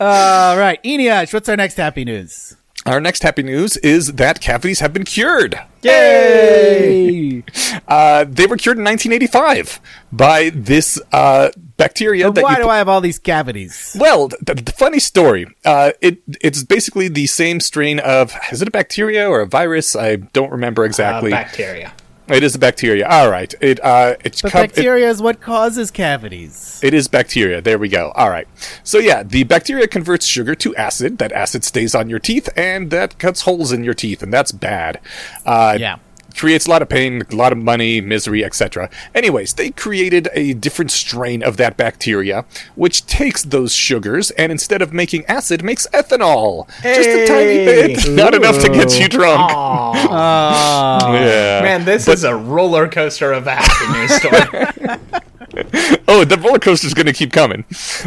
All right, Eneasz, what's our next happy news? Our next happy news is that cavities have been cured. Yay! Uh, they were cured in 1985 by this uh, bacteria that Why you do put- I have all these cavities? Well, the, the funny story. Uh, it it's basically the same strain of is it a bacteria or a virus? I don't remember Uh, exactly. bacteria. It is a bacteria. All right. It uh it's But co- bacteria is what causes cavities. It is bacteria. There we go. All right. So yeah, the bacteria converts sugar to acid. That acid stays on your teeth, and that cuts holes in your teeth, and that's bad. Uh, Yeah. Creates a lot of pain, a lot of money, misery, etc. Anyways, they created a different strain of that bacteria, which takes those sugars and instead of making acid, makes ethanol. Just a tiny Hey. bit, not enough to get you drunk. Oh, Yeah. Man, this is a roller coaster of a news story. Oh, the roller coaster is going to keep coming.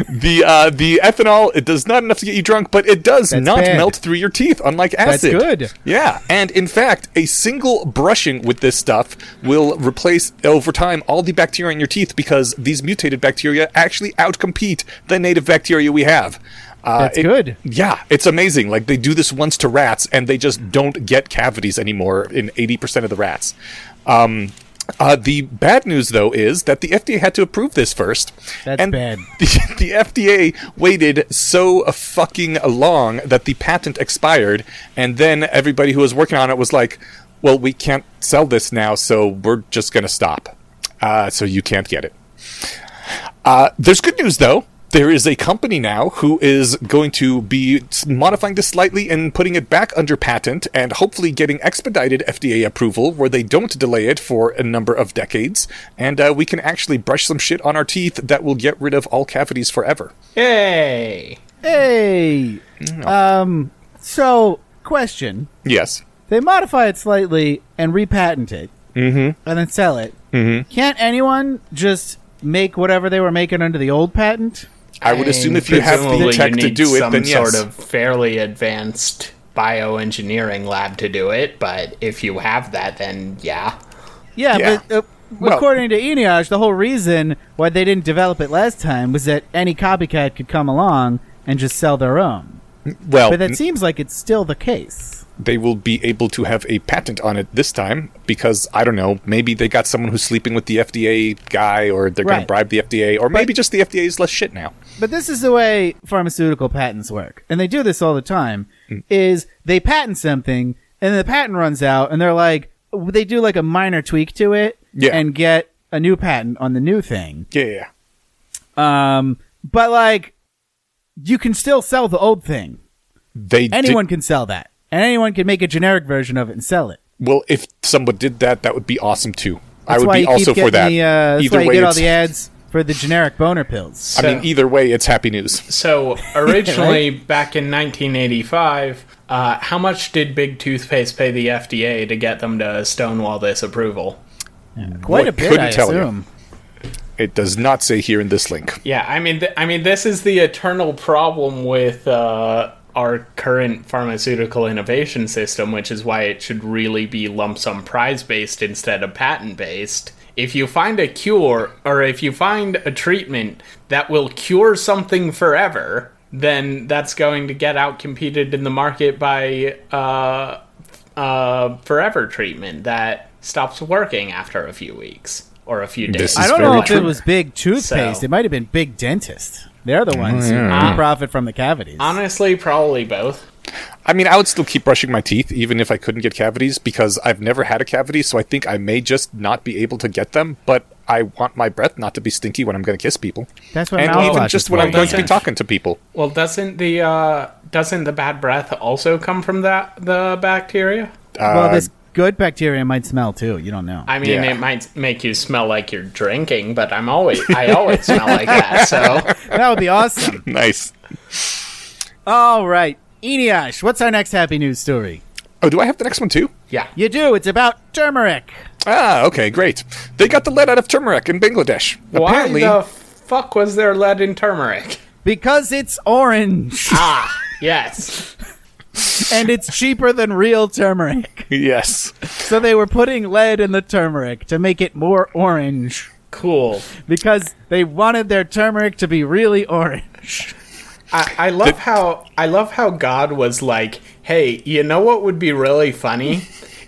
The uh, the ethanol it does not enough to get you drunk, but it does That's not bad. melt through your teeth, unlike That's acid. good. Yeah, and in fact, a single brushing with this stuff will replace over time all the bacteria in your teeth because these mutated bacteria actually outcompete the native bacteria we have. Uh, That's it- good. Yeah, it's amazing. Like they do this once to rats, and they just don't get cavities anymore in eighty percent of the rats. Um, uh, the bad news, though, is that the FDA had to approve this first. That's and bad. The, the FDA waited so fucking long that the patent expired, and then everybody who was working on it was like, "Well, we can't sell this now, so we're just going to stop. Uh, so you can't get it." Uh, there's good news though. There is a company now who is going to be modifying this slightly and putting it back under patent and hopefully getting expedited FDA approval where they don't delay it for a number of decades. And uh, we can actually brush some shit on our teeth that will get rid of all cavities forever. Yay! Hey, um, so question: Yes. They modify it slightly and repatent it, mm-hmm. and then sell it. Mm-hmm. Can't anyone just make whatever they were making under the old patent? I would assume if you have the Presumably tech to do it, some then yes. sort of fairly advanced bioengineering lab to do it. But if you have that, then yeah. Yeah, Yeah. but uh, Well- according to Eneasz, the whole reason why they didn't develop it last time was that any copycat could come along and just sell their own. well, But that seems like it's still the case. They will be able to have a patent on it this time because I don't know, maybe they got someone who's sleeping with the FDA guy, or they're going to bribe the FDA, or maybe just the FDA is less shit now. But this is the way pharmaceutical patents work, and they do this all the time. Hmm. Is they patent something, and the patent runs out, and they're like, they do like a minor tweak to it, Yeah. and get a new patent on the new thing. Yeah, yeah. Um, but like, you can still sell the old thing. They did- Anyone can sell that, and anyone can make a generic version of it and sell it. well, if someone did that, that would be awesome too. I That's would why be you also keep for that. The, uh, that's either why you way, get all the ads for the generic boner pills. I mean, either way, it's happy news. So originally, back in 1985, uh, how much did Big Toothpaste pay the FDA to get them to stonewall this approval? Quite Boy, a bit, couldn't I tell you. assume. It does not say here in this link. Yeah, I mean, th- I mean, this is the eternal problem with uh, our current pharmaceutical innovation system, which is why it should really be lump sum prize based instead of patent based. If you find a cure, or if you find a treatment that will cure something forever, then that's going to get outcompeted in the market by uh, uh, forever treatment that stops working after a few weeks or a few days. This I is don't very know if true. it was big toothpaste. So- It might have been big dentist. They're the ones yeah. who profit from the cavities. Honestly, probably both. I mean, I would still keep brushing my teeth even if I couldn't get cavities because I've never had a cavity, so I think I may just not be able to get them. But I want my breath not to be stinky when I'm going to kiss people, That's what I want. and mouthwash even just when I'm going to be talking to people. Well, doesn't the uh, doesn't the bad breath also come from that the bacteria? Well, Uh, this good bacteria might smell too. You don't know. I mean, Yeah. it might make you smell like you're drinking, but I'm always I always smell like that. So that would be awesome. nice. All right, Eneasz, what's our next happy news story? Oh, do I have the next one too? yeah, You do. It's about turmeric. Ah, okay, great. They got the lead out of turmeric in Bangladesh. why Apparently, the fuck was there lead in turmeric? Because it's orange Ah, yes. And it's cheaper than real turmeric. yes. So they were putting lead in the turmeric to make it more orange Cool. because they wanted their turmeric to be really orange. I, I love how I love how God was like, "Hey, you know what would be really funny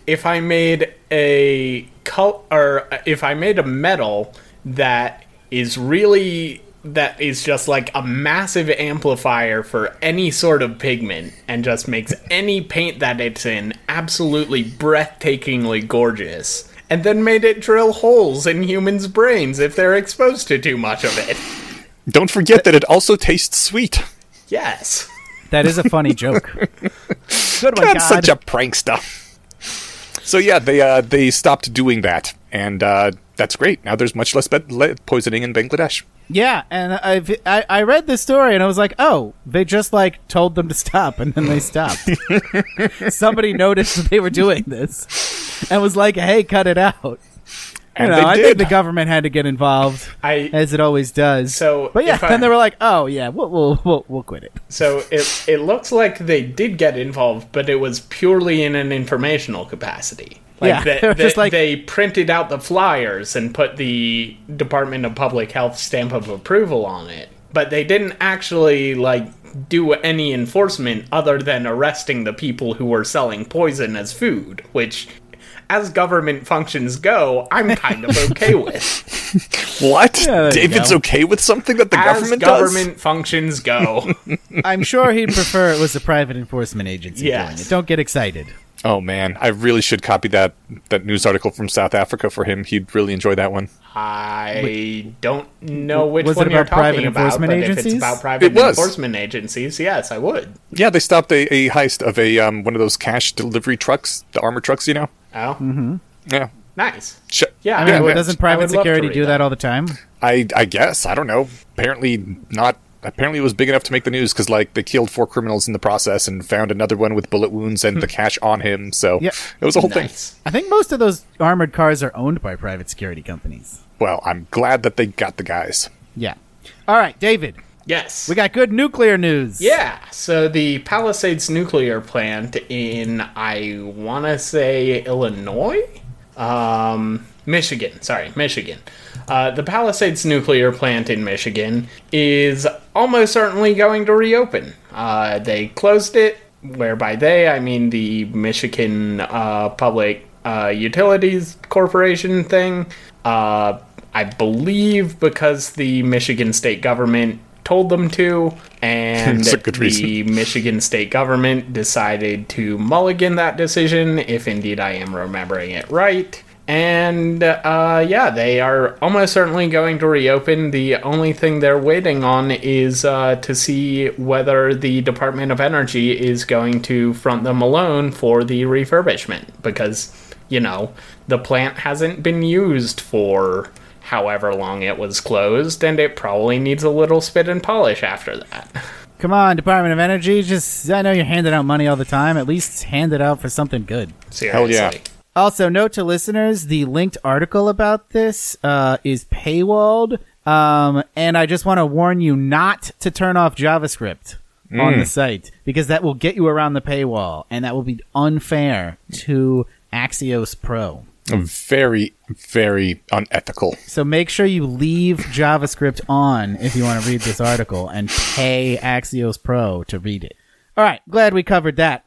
if I made a col- or if I made a metal that is really that is just like a massive amplifier for any sort of pigment and just makes any paint that it's in absolutely breathtakingly gorgeous." And then made it drill holes in humans' brains if they're exposed to too much of it. Don't forget that it also tastes sweet. Yes. That is a funny joke. Good one, God, God. such a prankster. So yeah, they uh, they stopped doing that, and uh, that's great. Now there's much less bed- lead poisoning in Bangladesh. Yeah, and I've, I I read this story and I was like, oh, they just like told them to stop and then they stopped. Somebody noticed that they were doing this and was like, hey, cut it out. You And know, I did. think the government had to get involved, I as it always does. So, but yeah, then they were like, oh yeah, we'll we'll we'll, we'll quit it. So it it looks like they did get involved, but it was purely in an informational capacity. Like Yeah, they, they just like- they printed out the flyers and put the Department of Public Health stamp of approval on it, but they didn't actually like do any enforcement other than arresting the people who were selling poison as food, which. As government functions go, I'm kind of okay with. What? Yeah, there David's go. okay with something that the As government, government functions go. I'm sure he'd prefer it was a private enforcement agency Yes. doing it. Don't get excited. Oh man, I really should copy that that news article from South Africa for him. He'd really enjoy that one. I don't know which Was it one you're talking about private talking about, private enforcement but if it's agencies? about private It was. enforcement agencies, yes, I would. Yeah, they stopped a, a heist of a um, one of those cash delivery trucks, the armor trucks, you know. Oh, Mm-hmm. Yeah, nice. Ch- Yeah, I mean, I would- doesn't I private would love to security read do that. that all the time? I I guess I don't know. Apparently not. Apparently it was big enough to make the news because like they killed four criminals in the process and found another one with bullet wounds and the cash on him. So Yeah. it was a whole thing. I think most of those armored cars are owned by private security companies. Well, I'm glad that they got the guys. Yeah. All right, David. Yes. We got good nuclear news. Yeah, so the Palisades nuclear plant in, I want to say, Illinois? Um, Michigan, sorry, Michigan. Uh, the Palisades nuclear plant in Michigan is almost certainly going to reopen. Uh, they closed it, whereby they, I mean the Michigan uh, Public uh, Utilities Corporation thing. Uh, I believe because the Michigan state government told them to, and reason. the Michigan state government decided to mulligan that decision, if indeed I am remembering it right. And uh, yeah, they are almost certainly going to reopen. The only thing they're waiting on is uh, to see whether the Department of Energy is going to front them alone for the refurbishment. Because, you know, the plant hasn't been used for however long it was closed, and it probably needs a little spit and polish after that. Come on, Department of Energy. Just I know you're handing out money all the time. At least hand it out for something good. Seriously. yeah. Also, note to listeners: the linked article about this uh, is paywalled, um, and I just want to warn you not to turn off JavaScript on the site because that will get you around the paywall, and that will be unfair to Axios Pro. Very, very unethical. So make sure you leave JavaScript on if you want to read this article and pay Axios Pro to read it. All right, glad we covered that.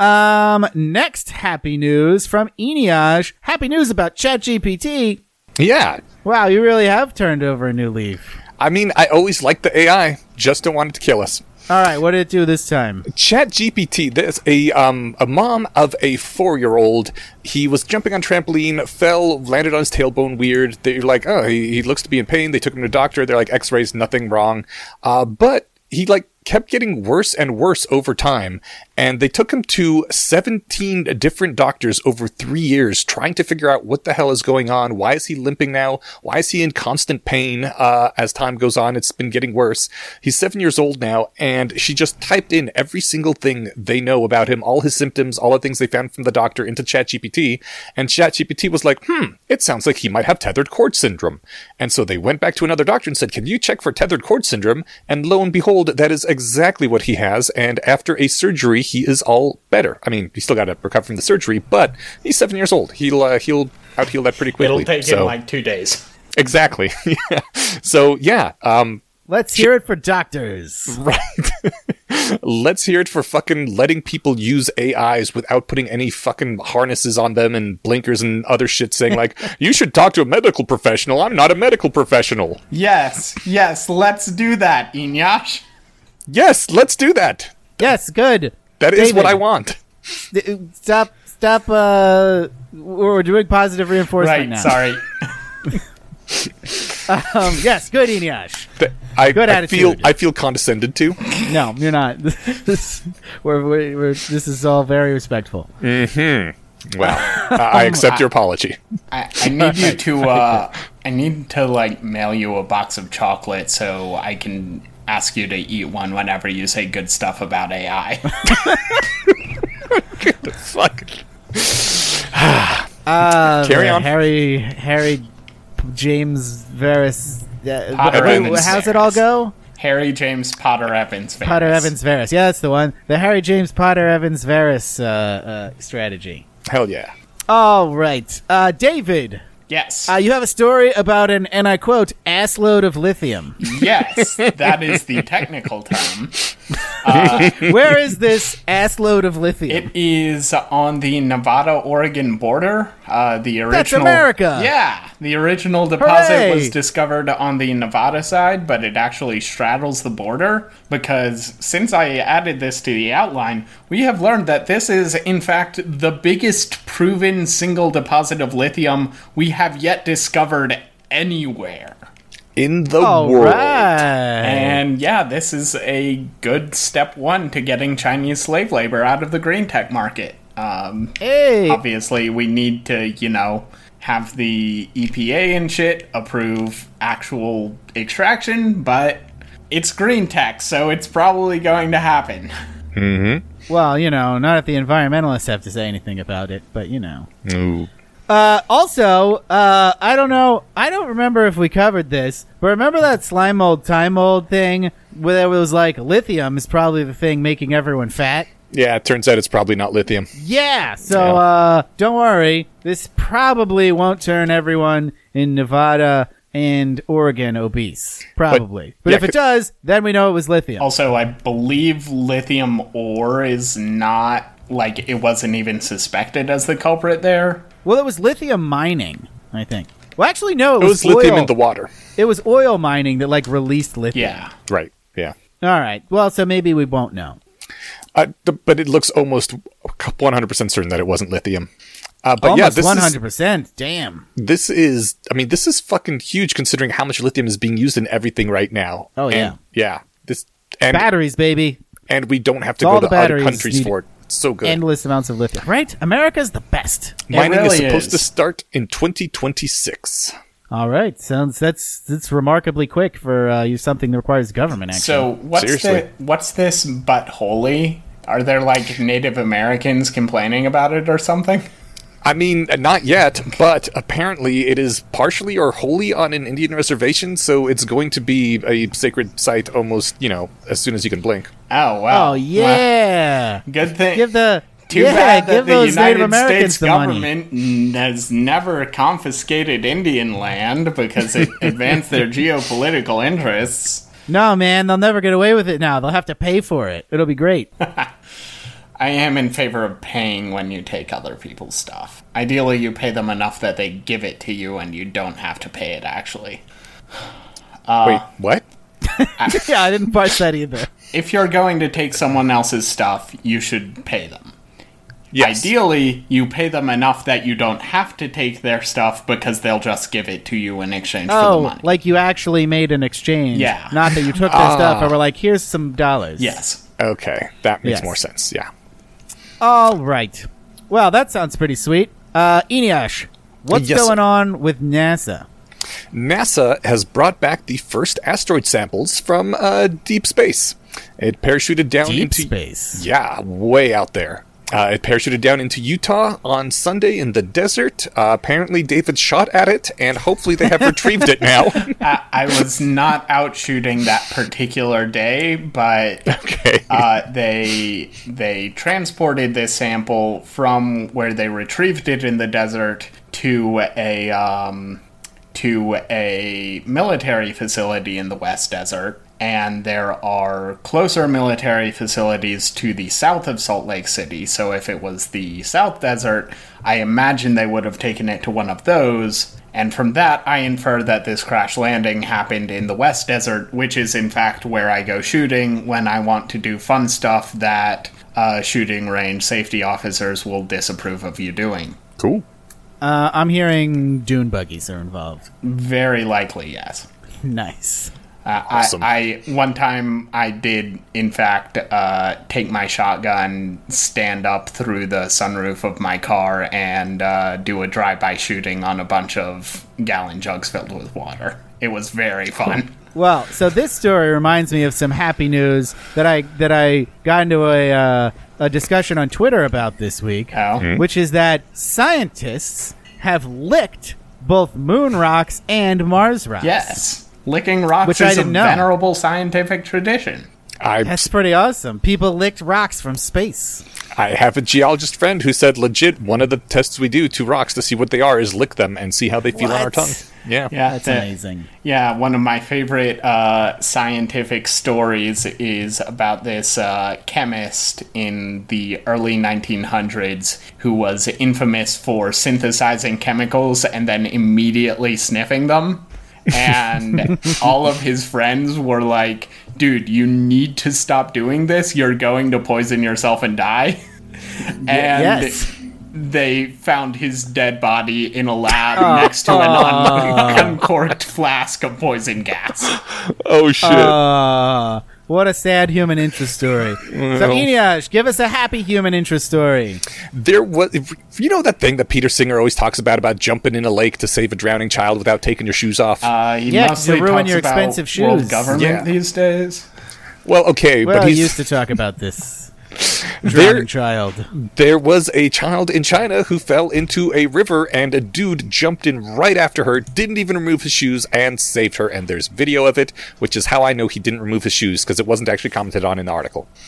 Um, next happy news from Eneasz. Happy news about ChatGPT. Yeah. Wow, you really have turned over a new leaf. I mean, I always liked the AI, just don't want it to kill us. All right, what did it do this time? ChatGPT. There's a um a mom of a four year old. He was jumping on trampoline, fell, landed on his tailbone. Weird. They're like, oh, he, he looks to be in pain. They took him to doctor. They're like, X-rays, nothing wrong. Uh, but he like kept getting worse and worse over time. And they took him to 17 different doctors over three years trying to figure out what the hell is going on. Why is he limping now? Why is he in constant pain? Uh, as time goes on, it's been getting worse. He's seven years old now, and she just typed in every single thing they know about him, all his symptoms, all the things they found from the doctor into ChatGPT. And ChatGPT was like, hmm, it sounds like he might have tethered cord syndrome. And so they went back to another doctor and said, can you check for tethered cord syndrome? And lo and behold, that is exactly what he has. And after a surgery, he is all better. I mean, he's still got to recover from the surgery, but he's seven years old. He'll uh, he'll out heal that pretty quickly. It'll take so, him like two days. exactly. yeah. So yeah, um, Let's hear it for doctors. right. Let's hear it for fucking letting people use AIs without putting any fucking harnesses on them and blinkers and other shit saying like, you should talk to a medical professional. I'm not a medical professional. Yes, yes, let's do that, Eneasz. Yes, let's do that. Yes, good. That is what I want. D- Stop, stop. Uh, we're doing positive reinforcement Right, now. sorry. Um, yes, good, Eneasz. Th- I, Good I feel. I feel condescended to. No, you're not. this, we're, we're, we're, this is all very respectful. Mhm. Well, I, I accept your apology. I, I need you to uh I need to like mail you a box of chocolate so I can ask you to eat one whenever you say good stuff about AI. Fuck. Uh, Carry the on. Harry, Harry, James Verres. Uh, Potter wait, Evans how's it all go? Harry James Potter Evans. Verres. Potter Evans Verres. Yeah, that's the one. The Harry James Potter Evans Verres uh, uh, strategy. Hell yeah. All right, uh, David. Yes. Uh, you have a story about an, and I quote, assload of lithium. yes, that is the technical term. Where is this assload of lithium? It is on the Nevada Oregon border. Uh, the original That's America! Yeah, the original deposit Hooray! was discovered on the Nevada side, but it actually straddles the border because since I added this to the outline, we have learned that this is in fact the biggest proven single deposit of lithium we have yet discovered anywhere. In the All world. right. And yeah, this is a good step one to getting Chinese slave labor out of the green tech market. Um, Hey, obviously, we need to, you know, have the EPA and shit approve actual extraction, but it's green tech, so it's probably going to happen. well, you know, not if the environmentalists have to say anything about it, but you know. Ooh. Uh, also, uh, I don't know. I don't remember if we covered this, but remember that slime mold, time mold thing where it was like lithium is probably the thing making everyone fat. Yeah, it turns out it's probably not lithium. Yeah. So, Yeah. uh, don't worry. This probably won't turn everyone in Nevada and Oregon obese. Probably. But, yeah, if it does, then we know it was lithium. Also, I believe lithium ore is not, like, it wasn't even suspected as the culprit there. Well, it was lithium mining, I think. Well, actually, no. It, It was lithium oil. in the water. It was oil mining that like released lithium. Yeah. Right. Yeah. All right. Well, so maybe we won't know. Uh, but it looks almost 100% certain that it wasn't lithium. Uh, but Almost yeah, this hundred percent. Damn. this is, I mean, this is fucking huge considering how much lithium is being used in everything right now. Oh, And, yeah. yeah. This, and, Batteries, baby. and we don't have to All go to other countries need for it. It's so good. Endless amounts of lithium. Right? America's the best. Mining is supposed is. to start in 2026. All right. Sounds that's that's remarkably quick for uh, you something that requires government action. So what's Seriously. the what's this but holy? Are there like Native Americans complaining about it or something? I mean, uh, not yet, but apparently it is partially or wholly on an Indian reservation, so it's going to be a sacred site almost, you know, as soon as you can blink. Oh wow! oh yeah. Well, good thing. Give the Too yeah, bad that the United Native Americans States the money. government n- has never confiscated Indian land because it advanced their geopolitical interests. No, man, they'll never get away with it now. They'll have to pay for it. It'll be great. I am in favor of paying when you take other people's stuff. Ideally, you pay them enough that they give it to you and you don't have to pay it actually. Uh, Wait, what? yeah, I didn't parse that either. If you're going to take someone else's stuff, you should pay them. Yes. Ideally, you pay them enough that you don't have to take their stuff because they'll just give it to you in exchange for the Oh, money. like you actually made an exchange. Yeah. Not that you took their stuff and were like, here's some dollars. yes. Okay, that makes Yes. more sense, yeah. All right. Well, that sounds pretty sweet. Uh, Eneasz, what's Yes, going on with NASA? NASA has brought back the first asteroid samples from uh, deep space. It parachuted down Deep into space. Yeah, way out there. Uh, it parachuted down into Utah on Sunday in the desert. Uh, apparently, David shot at it, and hopefully, they have retrieved it now. I, I was not out shooting that particular day, but okay. uh, they they transported this sample from where they retrieved it in the desert to a um, to a military facility in the West Desert. And there are closer military facilities to the south of Salt Lake City. So if it was the South Desert, I imagine they would have taken it to one of those. And from that, I infer that this crash landing happened in the West Desert, which is in fact where I go shooting when I want to do fun stuff that uh, shooting range safety officers will disapprove of you doing. cool. Uh, I'm hearing dune buggies are involved. Very likely, yes. nice. Uh, Awesome. I, I one time I did in fact uh, take my shotgun, stand up through the sunroof of my car, and uh, do a drive-by shooting on a bunch of gallon jugs filled with water. It was very fun. Well, so this story reminds me of some happy news that I that I got into a uh, a discussion on Twitter about this week, Oh. which is that scientists have licked both moon rocks and Mars rocks. Yes, licking rocks Which is a didn't know. venerable scientific tradition. I That's pretty awesome. People licked rocks from space. I have a geologist friend who said legit one of the tests we do to rocks to see what they are is lick them and see how they feel on our What? tongue. Yeah. Yeah, That's the- amazing. Yeah, one of my favorite uh, scientific stories is about this uh, chemist in the early 1900s who was infamous for synthesizing chemicals and then immediately sniffing them. And all of his friends were like, dude, you need to stop doing this. You're going to poison yourself and die. and yes. they found his dead body in a lab next to an un- uncorked flask of poison gas. Oh shit. Uh, what a sad human interest story. So, Eneasz, give us a happy human interest story. there was you know that thing that Peter Singer always talks about about jumping in a lake to save a drowning child without taking your shoes off. Uh, he Yeah, 'cause you ruin talks your about expensive world shoes. government Yeah. these days. well, okay, Well, but I he's used to talk about this there. child. There was a child in China who fell into a river, and a dude jumped in right after her, didn't even remove his shoes, and saved her. And there's video of it, which is how I know he didn't remove his shoes because it wasn't actually commented on in the article.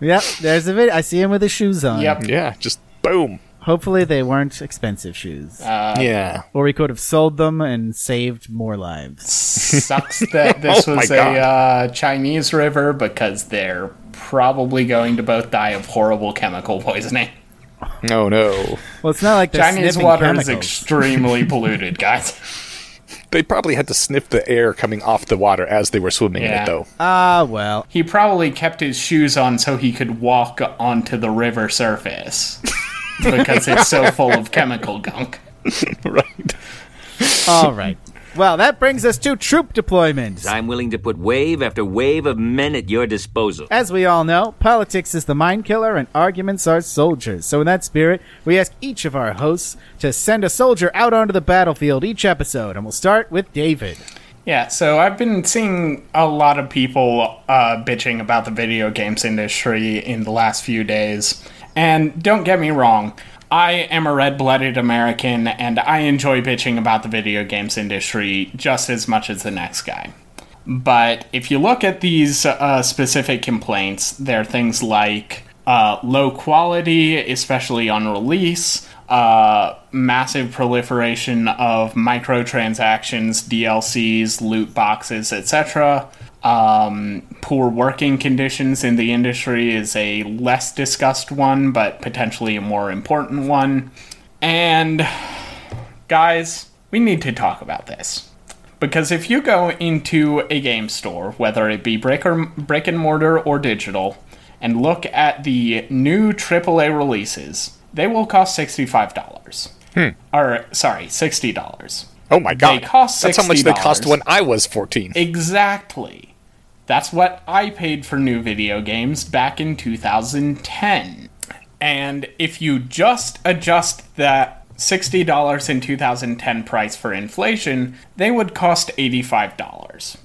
Yep, there's a video. I see him with his shoes on. Yep. Yeah, just boom. Hopefully, they weren't expensive shoes. Uh, yeah. or we could have sold them and saved more lives. Sucks that this Oh was a uh, Chinese river because they're probably going to both die of horrible chemical poisoning. No, no. Well, it's not like they're Chinese water chemicals. is extremely polluted, guys. They probably had to sniff the air coming off the water as they were swimming in it, though. Ah, well. He probably kept his shoes on so he could walk onto the river surface because it's so full of chemical gunk. right. All right. Well, that brings us to troop deployments. I'm willing to put wave after wave of men at your disposal. As we all know, politics is the mind killer and arguments are soldiers. So, in that spirit, we ask each of our hosts to send a soldier out onto the battlefield each episode. And we'll start with David. Yeah, so I've been seeing a lot of people uh, bitching about the video games industry in the last few days. And don't get me wrong, I am a red blooded American and I enjoy bitching about the video games industry just as much as the next guy. But if you look at these uh, specific complaints, there are things like uh, low quality, especially on release, uh, massive proliferation of microtransactions, DLCs, loot boxes, etc. Um, poor working conditions in the industry is a less discussed one, but potentially a more important one. And guys, we need to talk about this. Because if you go into a game store, whether it be brick or brick and mortar or digital, and look at the new AAA releases, they will cost sixty-five dollars. Or sorry, sixty dollars. Oh my god. cost That's how much they cost when I was 14. Exactly. That's what I paid for new video games back in 2010. And if you just adjust that $60 in 2010 price for inflation, they would cost $85.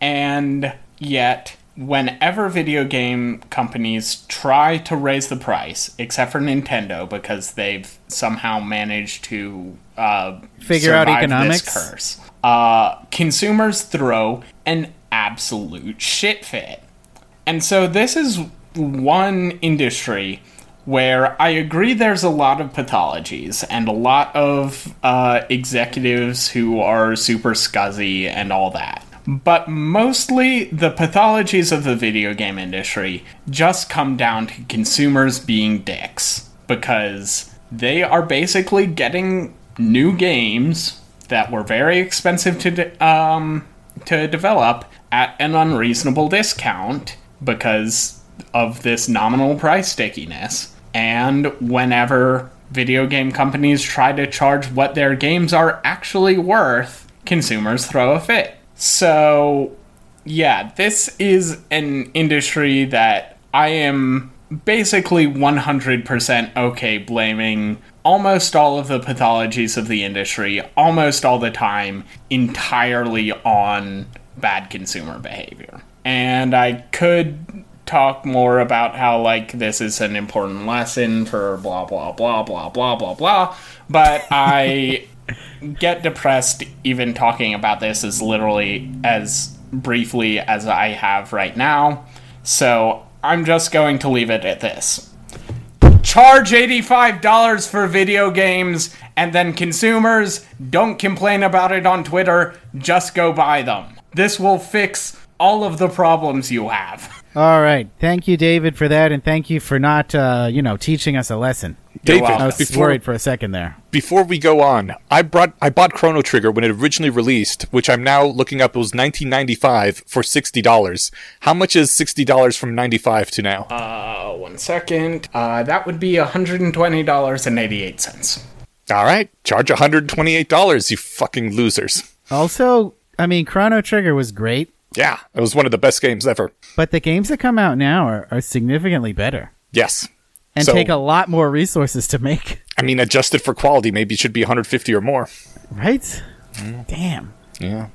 And yet, whenever video game companies try to raise the price, except for Nintendo because they've somehow managed to uh, Figure out economics? curse, uh, consumers throw an absolute shit fit. And so this is one industry where I agree there's a lot of pathologies and a lot of uh, executives who are super scuzzy and all that. But mostly the pathologies of the video game industry just come down to consumers being dicks because they are basically getting new games that were very expensive to de- um, to develop at an unreasonable discount because of this nominal price stickiness. And whenever video game companies try to charge what their games are actually worth, consumers throw a fit. So, yeah, this is an industry that I am basically 100% okay blaming almost all of the pathologies of the industry, almost all the time, entirely on bad consumer behavior. And I could talk more about how, like, this is an important lesson for blah, blah, blah, blah, blah, blah, blah, but I get depressed even talking about this as literally as briefly as I have right now. So I'm just going to leave it at this. Charge $85 for video games, and then consumers don't complain about it on Twitter, just go buy them. This will fix all of the problems you have. All right. Thank you, David, for that, and thank you for not, uh, you know, teaching us a lesson. David. I was before, worried for a second there. before we go on, I brought I bought Chrono Trigger when it originally released, which I'm now looking up. It was 1995 for sixty dollars. How much is sixty dollars from 95 to now? Uh, one second. Uh, that would be $120.88. All right, charge 128 dollars, you fucking losers. Also, I mean, Chrono Trigger was great, Yeah, it was one of the best games ever. but the games that come out now are, are significantly better Yes. and So- take a lot more resources to make. I mean, adjusted for quality, maybe it should be 150 or more. Right? Mm. Damn. Yeah.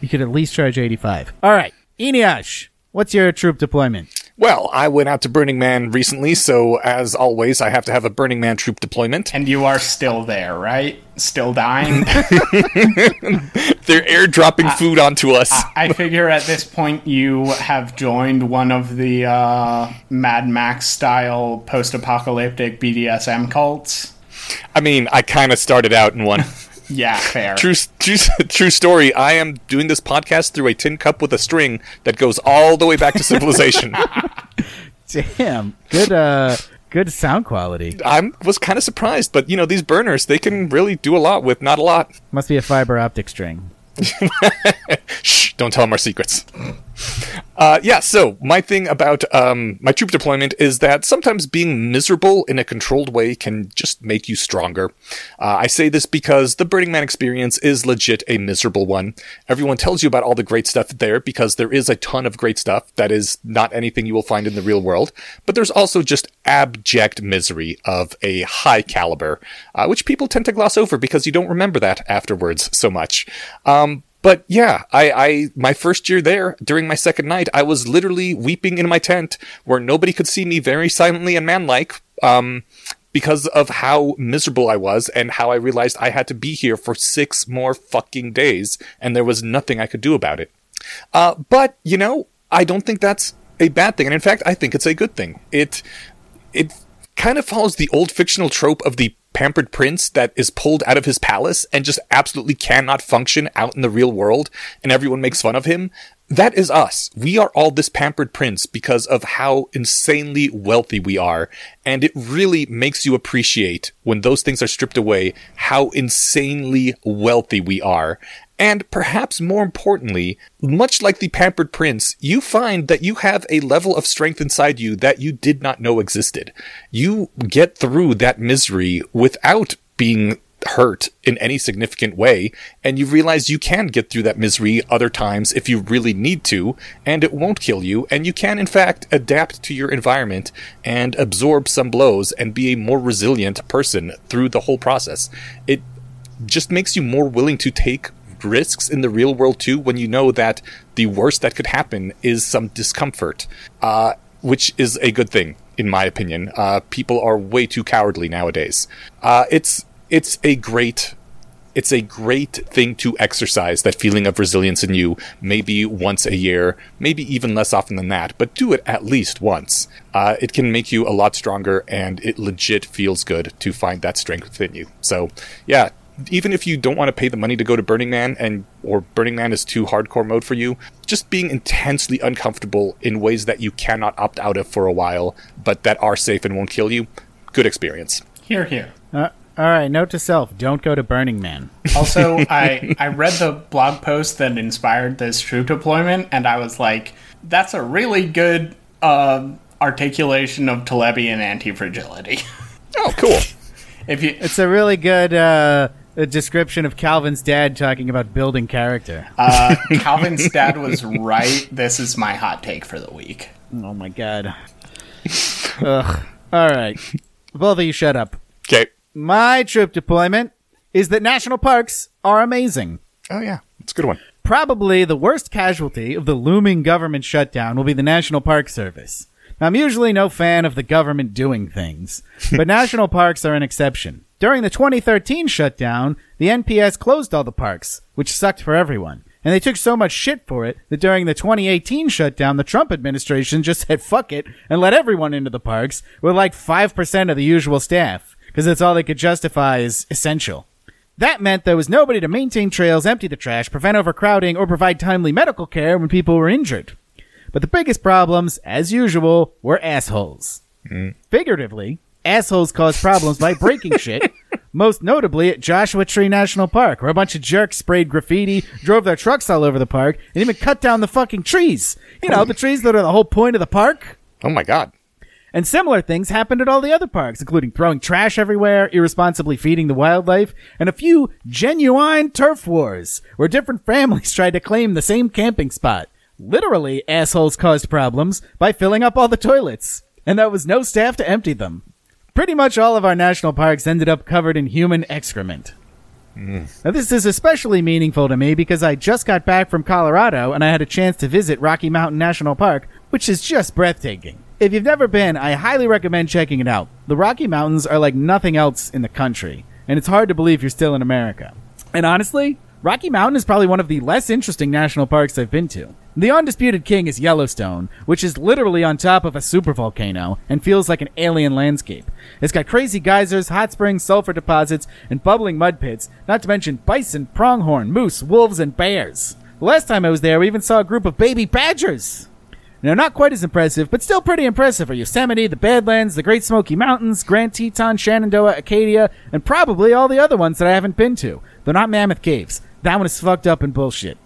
You could at least charge 85. All right. Eneasz, what's your troop deployment? Well, I went out to Burning Man recently, so as always, I have to have a Burning Man troop deployment. And you are still there, right? Still dying? They're airdropping food onto us. I figure at this point you have joined one of the uh, Mad Max style post apocalyptic BDSM cults. I mean, I kind of started out in one. Yeah, fair. true, true, true story. I am doing this podcast through a tin cup with a string that goes all the way back to civilization. Damn. Good uh good sound quality. I was kind of surprised, but you know, these burners, they can really do a lot with not a lot. Must be a fiber optic string. Shh, don't tell them our secrets. Uh, yeah, so my thing about um, my troop deployment is that sometimes being miserable in a controlled way can just make you stronger. Uh, I say this because the Burning Man experience is legit a miserable one. Everyone tells you about all the great stuff there because there is a ton of great stuff that is not anything you will find in the real world, but there's also just abject misery of a high caliber, uh, which people tend to gloss over because you don't remember that afterwards so much. Um, but yeah, I, I, my first year there, during my second night, I was literally weeping in my tent where nobody could see me very silently and manlike, um, because of how miserable I was and how I realized I had to be here for six more fucking days and there was nothing I could do about it. Uh, but, you know, I don't think that's a bad thing. And in fact, I think it's a good thing. It, it kind of follows the old fictional trope of the pampered prince that is pulled out of his palace and just absolutely cannot function out in the real world and everyone makes fun of him. That is us. We are all this pampered prince because of how insanely wealthy we are. And it really makes you appreciate when those things are stripped away, how insanely wealthy we are. And perhaps more importantly, much like the pampered prince, you find that you have a level of strength inside you that you did not know existed. You get through that misery without being hurt in any significant way, and you realize you can get through that misery other times if you really need to, and it won't kill you, and you can in fact adapt to your environment and absorb some blows and be a more resilient person through the whole process. It just makes you more willing to take risks in the real world too when you know that the worst that could happen is some discomfort, uh, which is a good thing in my opinion. Uh, people are way too cowardly nowadays. Uh, it's it's a great it's a great thing to exercise that feeling of resilience in you maybe once a year maybe even less often than that but do it at least once uh, it can make you a lot stronger and it legit feels good to find that strength within you so yeah even if you don't want to pay the money to go to burning man and or burning man is too hardcore mode for you just being intensely uncomfortable in ways that you cannot opt out of for a while but that are safe and won't kill you good experience Hear, hear. Uh, all right, note to self: don't go to Burning Man. Also, I I read the blog post that inspired this troop deployment, and I was like, that's a really good uh, articulation of Talebian anti-fragility. oh cool if you It's a really good uh, a description of Calvin's dad talking about building character. uh, Calvin's dad was right, this is my hot take for the week. oh my god. Ugh. All right, both of you, shut up. okay My troop deployment is that national parks are amazing. oh yeah it's a good one Probably the worst casualty of the looming government shutdown will be the National Park Service. Now, I'm usually no fan of the government doing things, but national parks are an exception. During the 2013 shutdown, the NPS closed all the parks, which sucked for everyone. And they took so much shit for it that during the 2018 shutdown, the Trump administration just said fuck it and let everyone into the parks with like 5% of the usual staff because that's all they could justify as essential. That meant there was nobody to maintain trails, empty the trash, prevent overcrowding, or provide timely medical care when people were injured. But the biggest problems, as usual, were assholes. Mm. Figuratively, assholes cause problems by breaking shit, most notably at Joshua Tree National Park, where a bunch of jerks sprayed graffiti, drove their trucks all over the park, and even cut down the fucking trees. You know, the trees that are the whole point of the park. Oh my god. And similar things happened at all the other parks, including throwing trash everywhere, irresponsibly feeding the wildlife, and a few genuine turf wars, where different families tried to claim the same camping spot. Literally, assholes caused problems by filling up all the toilets, and there was no staff to empty them. Pretty much all of our national parks ended up covered in human excrement. Mm. Now, this is especially meaningful to me because I just got back from Colorado and I had a chance to visit Rocky Mountain National Park, which is just breathtaking. If you've never been, I highly recommend checking it out. The Rocky Mountains are like nothing else in the country, and it's hard to believe you're still in America. And honestly, Rocky Mountain is probably one of the less interesting national parks I've been to. The undisputed king is Yellowstone, which is literally on top of a supervolcano and feels like an alien landscape. It's got crazy geysers, hot springs, sulfur deposits, and bubbling mud pits, not to mention bison, pronghorn, moose, wolves, and bears. Last time I was there, we even saw a group of baby badgers. Now, not quite as impressive, but still pretty impressive are Yosemite, the Badlands, the Great Smoky Mountains, Grand Teton, Shenandoah, Acadia, and probably all the other ones that I haven't been to. They're not Mammoth Caves. That one is fucked up and bullshit.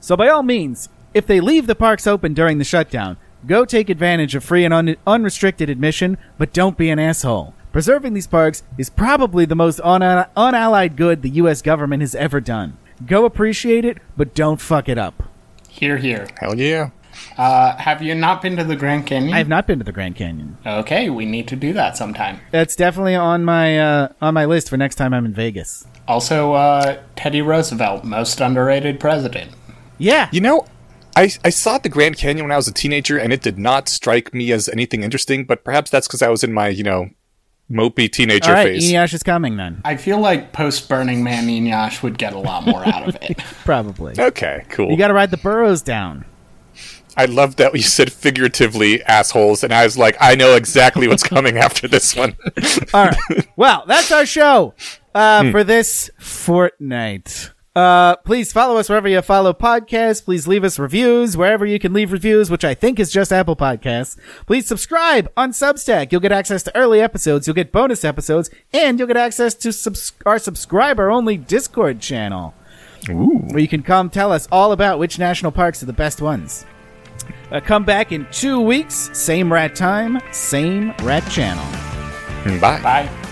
So, by all means, if they leave the parks open during the shutdown, go take advantage of free and un- unrestricted admission, but don't be an asshole. Preserving these parks is probably the most un- unallied good the U.S. government has ever done. Go appreciate it, but don't fuck it up. Hear, hear. Hell yeah. Uh, have you not been to the Grand Canyon? I have not been to the Grand Canyon. Okay, we need to do that sometime. That's definitely on my uh, on my list for next time I'm in Vegas. Also, uh, Teddy Roosevelt, most underrated president. Yeah, You know, I, I saw the Grand Canyon when I was a teenager and it did not strike me as anything interesting, but perhaps that's because I was in my, you know, mopey teenager all right. phase. Eneasz is coming then, I feel like post Burning Man Eneasz would get a lot more out of it. probably. Okay, cool. You got to ride the burros down. I love that you said figuratively assholes, and I was like, I know exactly what's coming after this one. All right. Well, that's our show uh, for this fortnight. Uh, please follow us wherever you follow podcasts. Please leave us reviews wherever you can leave reviews, which I think is just Apple Podcasts. Please subscribe on Substack. You'll get access to early episodes. You'll get bonus episodes, and you'll get access to subs- our subscriber-only Discord channel, where you can come tell us all about which national parks are the best ones. Uh, come back in two weeks, same rat time, same rat channel. Bye. Bye.